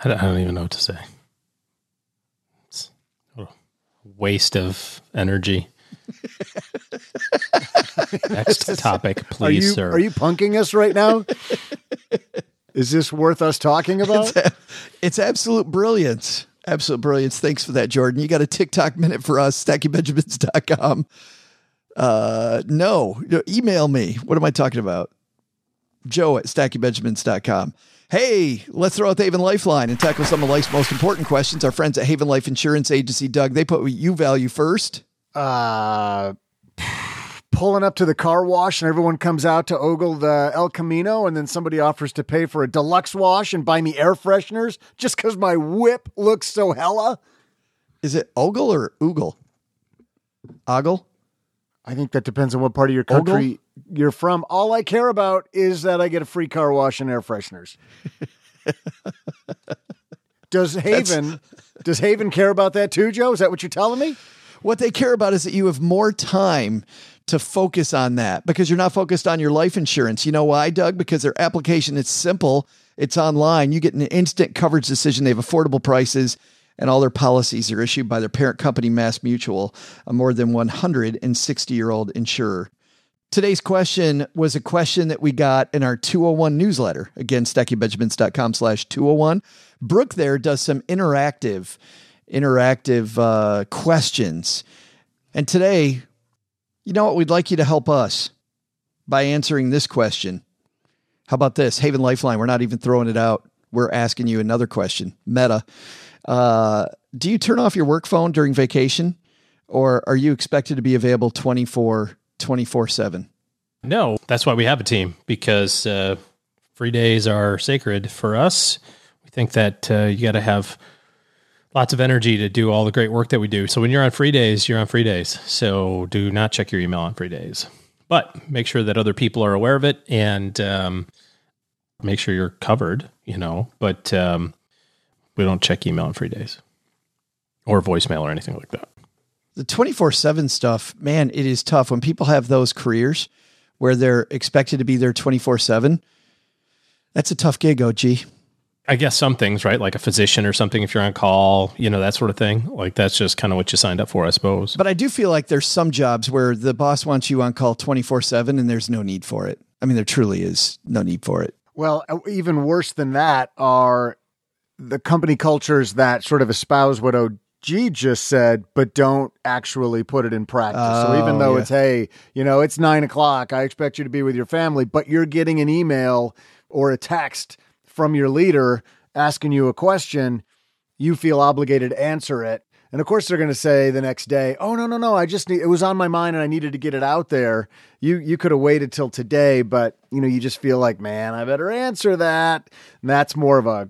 I don't, I don't even know what to say. It's a waste of energy. Next topic, please, are you, sir. Are you punking us right now? Is this worth us talking about? It's, it's absolute brilliance. Absolute brilliance. Thanks for that, Jordan. You got a TikTok minute for us, stackingbenjamins.com. Uh, no, email me. What am I talking about? Joe at stackingbenjamins.com. Hey, let's throw out the Haven Lifeline and tackle some of life's most important questions. Our friends at Haven Life Insurance Agency, Doug, they put what you value first. Uh, pulling up to the car wash and everyone comes out to ogle the El Camino, and then somebody offers to pay for a deluxe wash and buy me air fresheners just because my whip looks so hella. Is it ogle or oogle? Ogle? I think that depends on what part of your country Ogle? you're from. All I care about is that I get a free car wash and air fresheners. does Haven does Haven care about that too, Joe? Is that what you're telling me? What they care about is that you have more time to focus on that because you're not focused on your life insurance. You know why, Doug? Because their application is simple. It's online. You get an instant coverage decision. They have affordable prices and all their policies are issued by their parent company, Mass Mutual, a more than 160 year old insurer. Today's question was a question that we got in our 201 newsletter. Again, stackingbenjamins.com slash 201. Brooke there does some interactive, interactive uh, questions. And today, you know what? We'd like you to help us by answering this question. How about this? Haven Lifeline, we're not even throwing it out. We're asking you another question. Meta. Uh, do you turn off your work phone during vacation or are you expected to be available 24 24 7? No, that's why we have a team because uh, free days are sacred for us. We think that uh, you got to have lots of energy to do all the great work that we do. So when you're on free days, you're on free days. So do not check your email on free days, but make sure that other people are aware of it and um, make sure you're covered, you know, but um, we don't check email on free days or voicemail or anything like that. The 24 7 stuff, man, it is tough when people have those careers where they're expected to be there 24 7. That's a tough gig, OG. I guess some things, right? Like a physician or something, if you're on call, you know, that sort of thing. Like that's just kind of what you signed up for, I suppose. But I do feel like there's some jobs where the boss wants you on call 24 7 and there's no need for it. I mean, there truly is no need for it. Well, uh, even worse than that are the company cultures that sort of espouse what OG just said, but don't actually put it in practice. so even Oh, though yeah. it's, hey, you know, it's nine o'clock, I expect you to be with your family, but you're getting an email or a text from your leader asking you a question, you feel obligated to answer it. And of course, they're going to say the next day, "Oh no, no, no! I just need, it was on my mind, and I needed to get it out there. You you could have waited till today, but you know, you just feel like, man, I better answer that." And that's more of a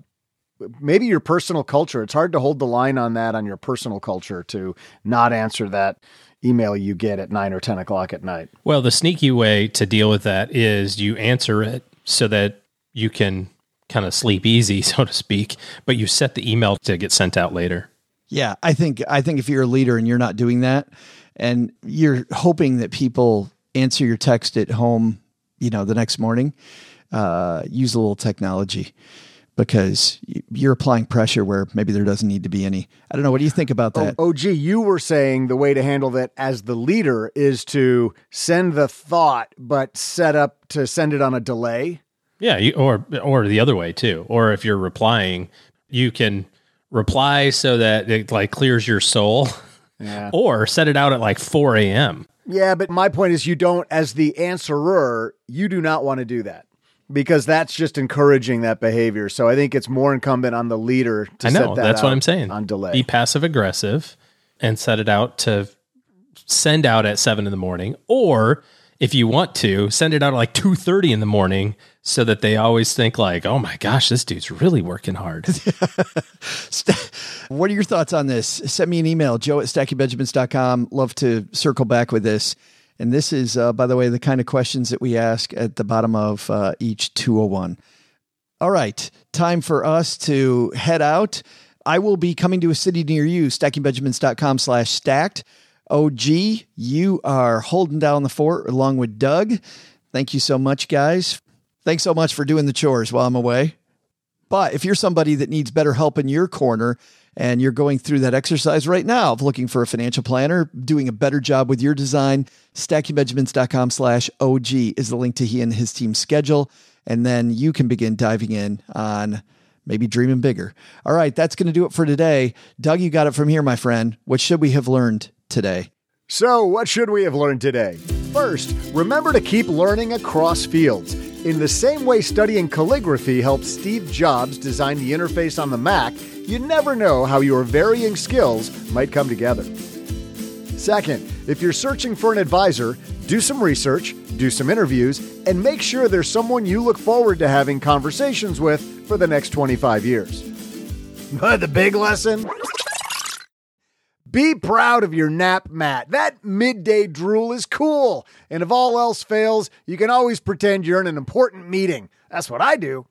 maybe your personal culture. It's hard to hold the line on that on your personal culture to not answer that email you get at nine or ten o'clock at night. Well, the sneaky way to deal with that is you answer it so that you can kind of sleep easy, so to speak, but you set the email to get sent out later. Yeah, I think I think if you're a leader and you're not doing that, and you're hoping that people answer your text at home, you know, the next morning, uh, use a little technology because you're applying pressure where maybe there doesn't need to be any. I don't know. What do you think about that? Oh, gee, you were saying the way to handle that as the leader is to send the thought, but set up to send it on a delay. Yeah, you, or or the other way too. Or if you're replying, you can reply so that it like clears your soul, Yeah. or set it out at like 4 a.m. Yeah, but my point is, you don't, as the answerer, you do not want to do that because that's just encouraging that behavior. So I think it's more incumbent on the leader to I know that that's what I'm saying. on delay. Be passive aggressive and set it out to send out at seven in the morning, or if you want to, send it out at like two thirty in the morning so that they always think like, "Oh my gosh, this dude's really working hard." what are your thoughts on this? Send me an email, joe at stackingbenjamins.com. Love to circle back with this. And this is, uh, by the way, the kind of questions that we ask at the bottom of uh, each 201. All right, time for us to head out. I will be coming to a city near you, stackingbenjamins.com slash stacked. OG, you are holding down the fort along with Doug. Thank you so much, guys. Thanks so much for doing the chores while I'm away. But if you're somebody that needs better help in your corner and you're going through that exercise right now of looking for a financial planner, doing a better job with your design, stackingbenjamins.com slash OG is the link to he and his team's schedule. And then you can begin diving in on maybe dreaming bigger. All right, that's going to do it for today. Doug, you got it from here, my friend. What should we have learned today? So, what should we have learned today? First, remember to keep learning across fields. In the same way studying calligraphy helped Steve Jobs design the interface on the Mac, you never know how your varying skills might come together. Second, if you're searching for an advisor, do some research, do some interviews, and make sure there's someone you look forward to having conversations with for the next 25 years. But the big lesson? Be proud of your nap mat. That midday drool is cool. And if all else fails, you can always pretend you're in an important meeting. That's what I do.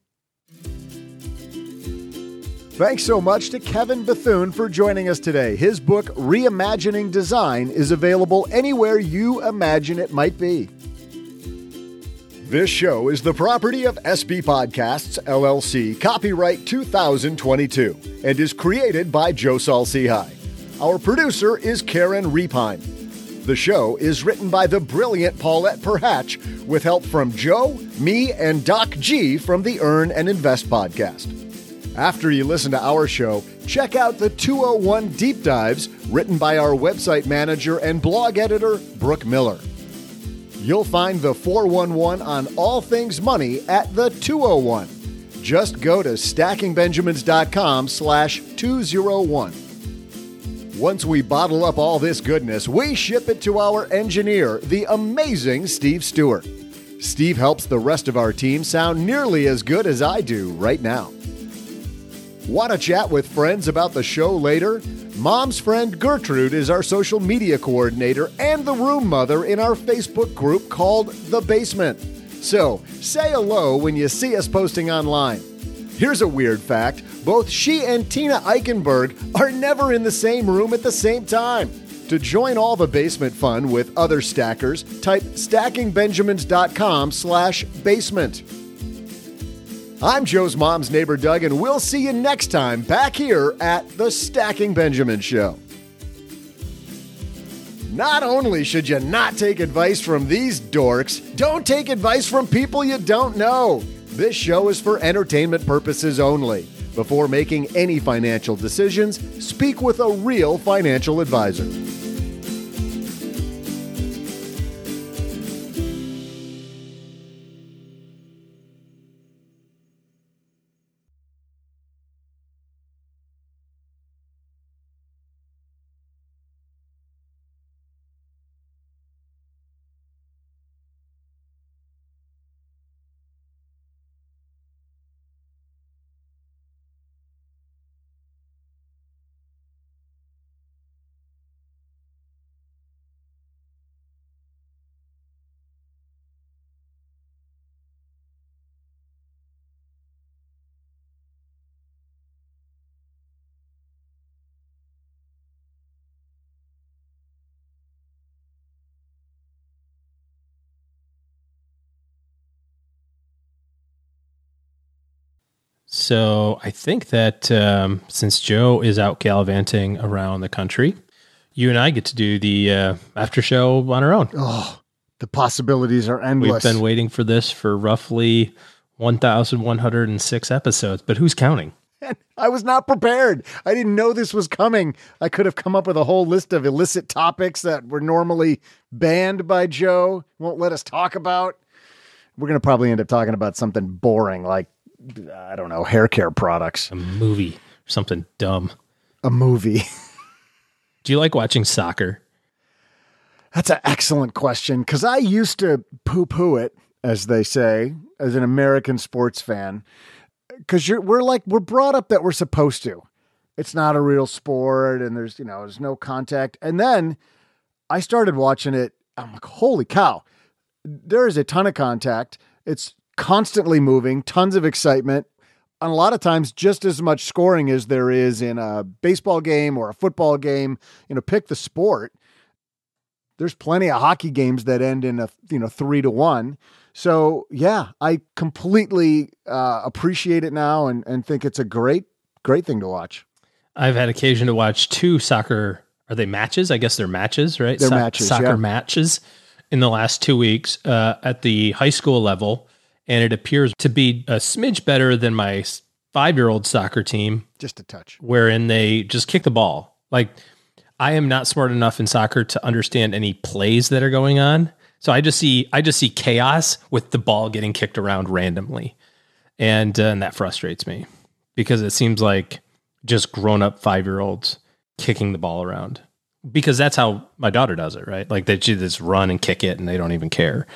Thanks so much to Kevin Bethune for joining us today. His book, Reimagining Design, is available anywhere you imagine it might be. This show is the property of SB Podcasts, LLC, copyright 2022, and is created by Joe Saul-Sehy. Our producer is Karen Repine. The show is written by the brilliant Paulette Perhach with help from Joe, me, and Doc G from the Earn and Invest podcast. After you listen to our show, check out the 201 Deep Dives written by our website manager and blog editor, Brooke Miller. You'll find the 411 on all things money at the 201. Just go to stackingbenjamins.com slash 201. Once we bottle up all this goodness, we ship it to our engineer, the amazing Steve Stewart. Steve helps the rest of our team sound nearly as good as I do right now. Want to chat with friends about the show later? Mom's friend Gertrude is our social media coordinator and the room mother in our Facebook group called The Basement. So say hello when you see us posting online. Here's a weird fact both she and Tina Eichenberg are never in the same room at the same time. To join all the basement fun with other stackers, type stackingbenjamins.com slash basement. I'm Joe's mom's neighbor Doug, and we'll see you next time back here at the Stacking Benjamin Show. Not only should you not take advice from these dorks, don't take advice from people you don't know. This show is for entertainment purposes only. Before making any financial decisions, speak with a real financial advisor. So I think that um, since Joe is out gallivanting around the country, you and I get to do the uh, after show on our own. Oh, the possibilities are endless. We've been waiting for this for roughly 1,106 episodes, but who's counting? I was not prepared. I didn't know this was coming. I could have come up with a whole list of illicit topics that were normally banned by Joe, won't let us talk about. We're going to probably end up talking about something boring like, I don't know, hair care products. A movie, something dumb. A movie. Do you like watching soccer? That's an excellent question because I used to poo poo it, as they say, as an American sports fan. Because we're like, we're brought up that we're supposed to. It's not a real sport and there's, you know, there's no contact. And then I started watching it. I'm like, holy cow, there is a ton of contact. It's constantly moving, tons of excitement. And a lot of times, just as much scoring as there is in a baseball game or a football game. You know, pick the sport there's plenty of hockey games that end in a you know three to one. So yeah, I completely uh, appreciate it now and and think it's a great great thing to watch. I've had occasion to watch two soccer. Are they matches? I guess they're matches, right? They're so- matches. Soccer yeah. matches in the last two weeks uh, at the high school level, and it appears to be a smidge better than my five year old soccer team. Just a touch. Wherein they just kick the ball like I am not smart enough in soccer to understand any plays that are going on. So I just see I just see chaos with the ball getting kicked around randomly, and uh, and that frustrates me because it seems like just grown up five year olds kicking the ball around because that's how my daughter does it, right? Like they just run and kick it and they don't even care.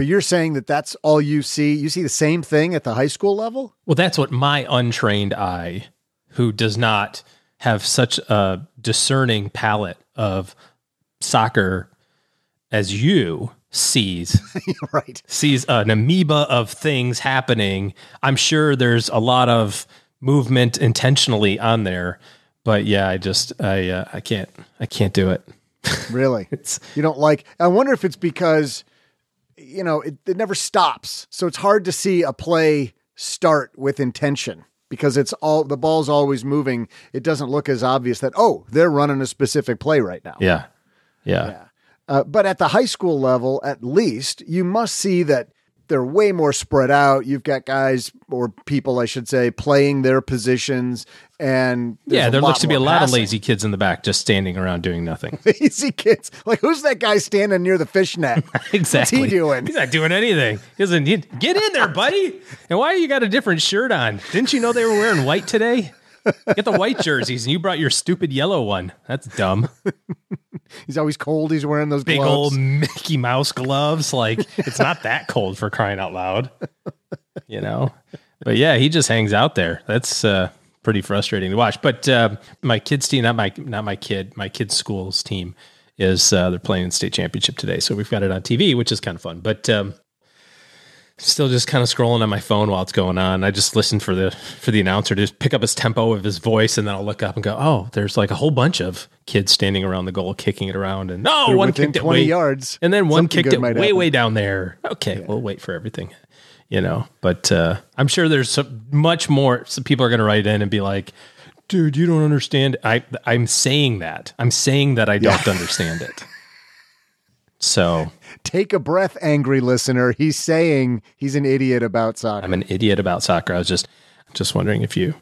But you're saying that that's all you see. You see the same thing at the high school level. Well, that's what my untrained eye, who does not have such a discerning palate of soccer as you sees. Right. Sees an amoeba of things happening. I'm sure there's a lot of movement intentionally on there but yeah i just i uh, i can't i can't do it. Really? It's you don't like i wonder if it's because you know it, it never stops so it's hard to see a play start with intention because it's all the ball's always moving. It doesn't look as obvious that oh they're running a specific play right now. Yeah, yeah. yeah. Uh, but at the high school level, at least, you must see that they're way more spread out. You've got guys or people, I should say, playing their positions, and yeah, there looks to be a lot passing. of lazy kids in the back just standing around doing nothing. lazy kids, like who's that guy standing near the fishnet? exactly. What's he doing? He's not doing anything. He doesn't need, get in there, buddy. And why you got a different shirt on? Didn't you know they were wearing white today? Get the white jerseys, and you brought your stupid yellow one. That's dumb. He's always cold. He's wearing those big gloves. old Mickey Mouse gloves. Like it's not that cold for crying out loud, you know. But yeah, he just hangs out there. That's uh, pretty frustrating to watch. But uh, my kids' team, not my not my kid, my kid's school's team is uh, they're playing in state championship today, so we've got it on TV, which is kind of fun. But um, still just kind of scrolling on my phone while it's going on. I just listen for the for the announcer to just pick up his tempo of his voice, and then I'll look up and go, "Oh, there's like a whole bunch of kids standing around the goal, kicking it around." And no, They're one kicked it 20 way, yards. and then one kicked it way happen. way down there. Okay, we'll wait for everything, you know. But uh, I'm sure there's some, much more. Some people are going to write in and be like. Dude, you don't understand. I I'm saying that. I'm saying that I don't understand it. So Take a breath, angry listener. He's saying he's an idiot about soccer. I'm an idiot about soccer. I was just just wondering if you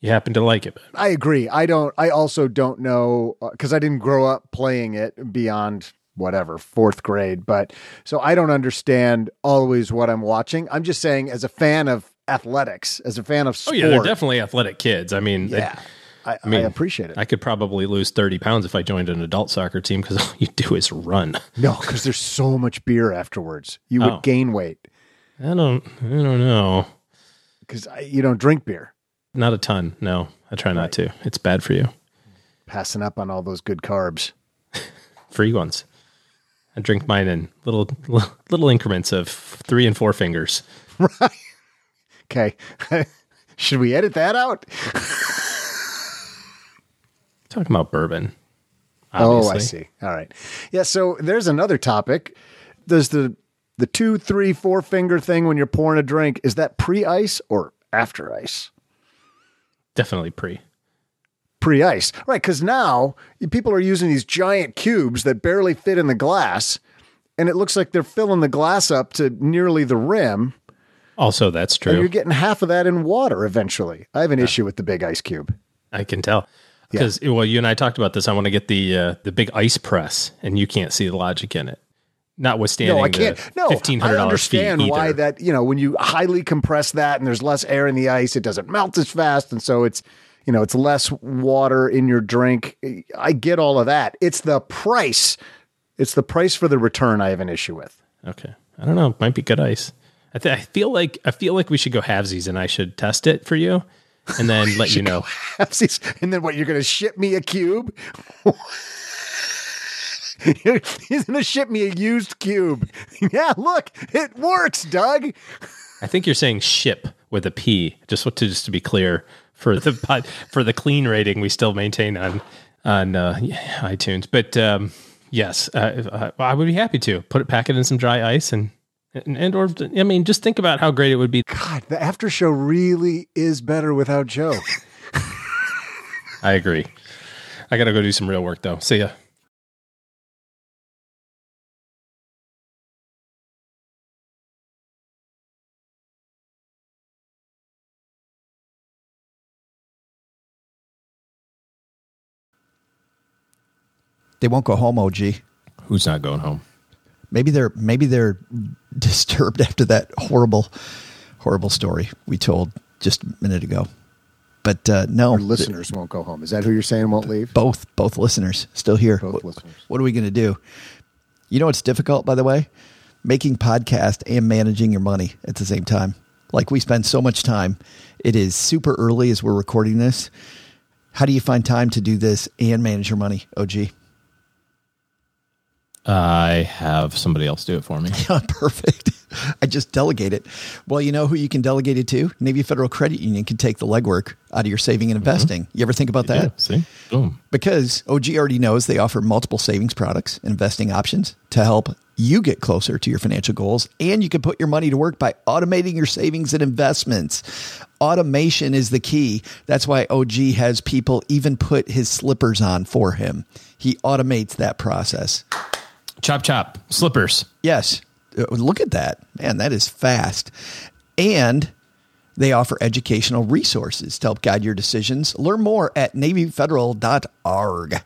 you happen to like it. I agree. I don't. I also don't know uh, because I didn't grow up playing it beyond whatever fourth grade. But so I don't understand always what I'm watching. I'm just saying, as a fan of athletics, as a fan of Oh yeah, they're definitely athletic kids. I mean, they- yeah. I, I, mean, appreciate it. I could probably lose 30 pounds if I joined an adult soccer team because all you do is run. no, because there's so much beer afterwards. You would Oh. gain weight I don't I don't know. because you don't drink beer. Not a ton. No, I try not to. It's bad for you. Passing up on all those good carbs. Free ones. I drink mine in little little increments of three and four fingers. Right. Okay, should we edit that out? Talking about bourbon. Oh, I see. All right. Yeah. So there's another topic. Does the the two, three, four finger thing when you're pouring a drink is that pre ice or after ice? Definitely pre. Pre ice, right? Because now people are using these giant cubes that barely fit in the glass, and it looks like they're filling the glass up to nearly the rim. Also, that's true. And you're getting half of that in water eventually. I have an issue with the big ice cube. I can tell. Because well, you and I talked about this. I want to get the uh, the big ice press, and you can't see the logic in it. Notwithstanding, No, I can't. No, fifteen I hundred dollars understand why either. that. You know, when you highly compress that and there's less air in the ice, it doesn't melt as fast, and so it's you know, it's less water in your drink. I get all of that. It's the price. It's the price for the return I have an issue with. Okay. I don't know. Might be good ice. I, th- I feel like I feel like we should go halvesies, and I should test it for you, and then let you know. And then what? You're going to ship me a cube? He's going to ship me a used cube. yeah, look, it works, Doug. I think you're saying ship with a P. Just to just to be clear for the for the clean rating we still maintain on on uh, iTunes. But um, yes, uh, I would be happy to put it, pack it in some dry ice, and, and and or I mean, just think about how great it would be. God, the after show really is better without Joe. I agree. I got to go do some real work though. See ya. They won't go home, OG. Who's not going home? Maybe they're maybe they're disturbed after that horrible, horrible story we told just a minute ago. But uh, no, Our listeners won't go home. Is that who you're saying won't leave? both both listeners still here. Both what, listeners. what are we going to do? You know what's difficult, by the way, making podcast and managing your money at the same time. Like we spend so much time. It is super early as we're recording this. How do you find time to do this and manage your money, OG? I have somebody else do it for me. Yeah, Perfect. I just delegate it. Well, you know who you can delegate it to? Navy Federal Credit Union can take the legwork out of your saving and mm-hmm. investing. You ever think about that? Yeah, see, boom. Because OG already knows they offer multiple savings products and investing options to help you get closer to your financial goals. And you can put your money to work by automating your savings and investments. Automation is the key. That's why OG has people even put his slippers on for him. He automates that process. Chop chop slippers. Yes. Uh, Look at that. Man, that is fast. And they offer educational resources to help guide your decisions. Learn more at NavyFederal.org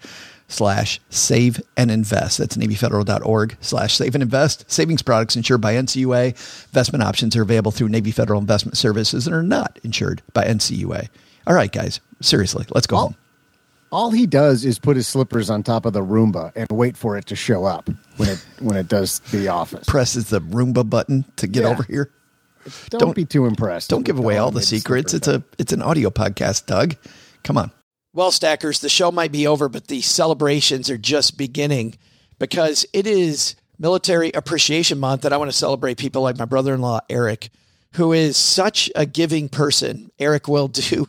slash save and invest. That's NavyFederal.org slash save and invest. Savings products insured by NCUA. Investment options are available through Navy Federal Investment Services and are not insured by NCUA. All right, guys. Seriously, let's go home. All he does is put his slippers on top of the Roomba and wait for it to show up when it when it does the office. Presses the Roomba button to get Yeah. over here. Don't, don't- be too impressed. Don't give away all the secrets. It's a it's an audio podcast, Doug. Come on. Well, stackers, the show might be over, but the celebrations are just beginning because it is Military Appreciation Month, and I want to celebrate people like my brother-in-law Eric, who is such a giving person. Eric will do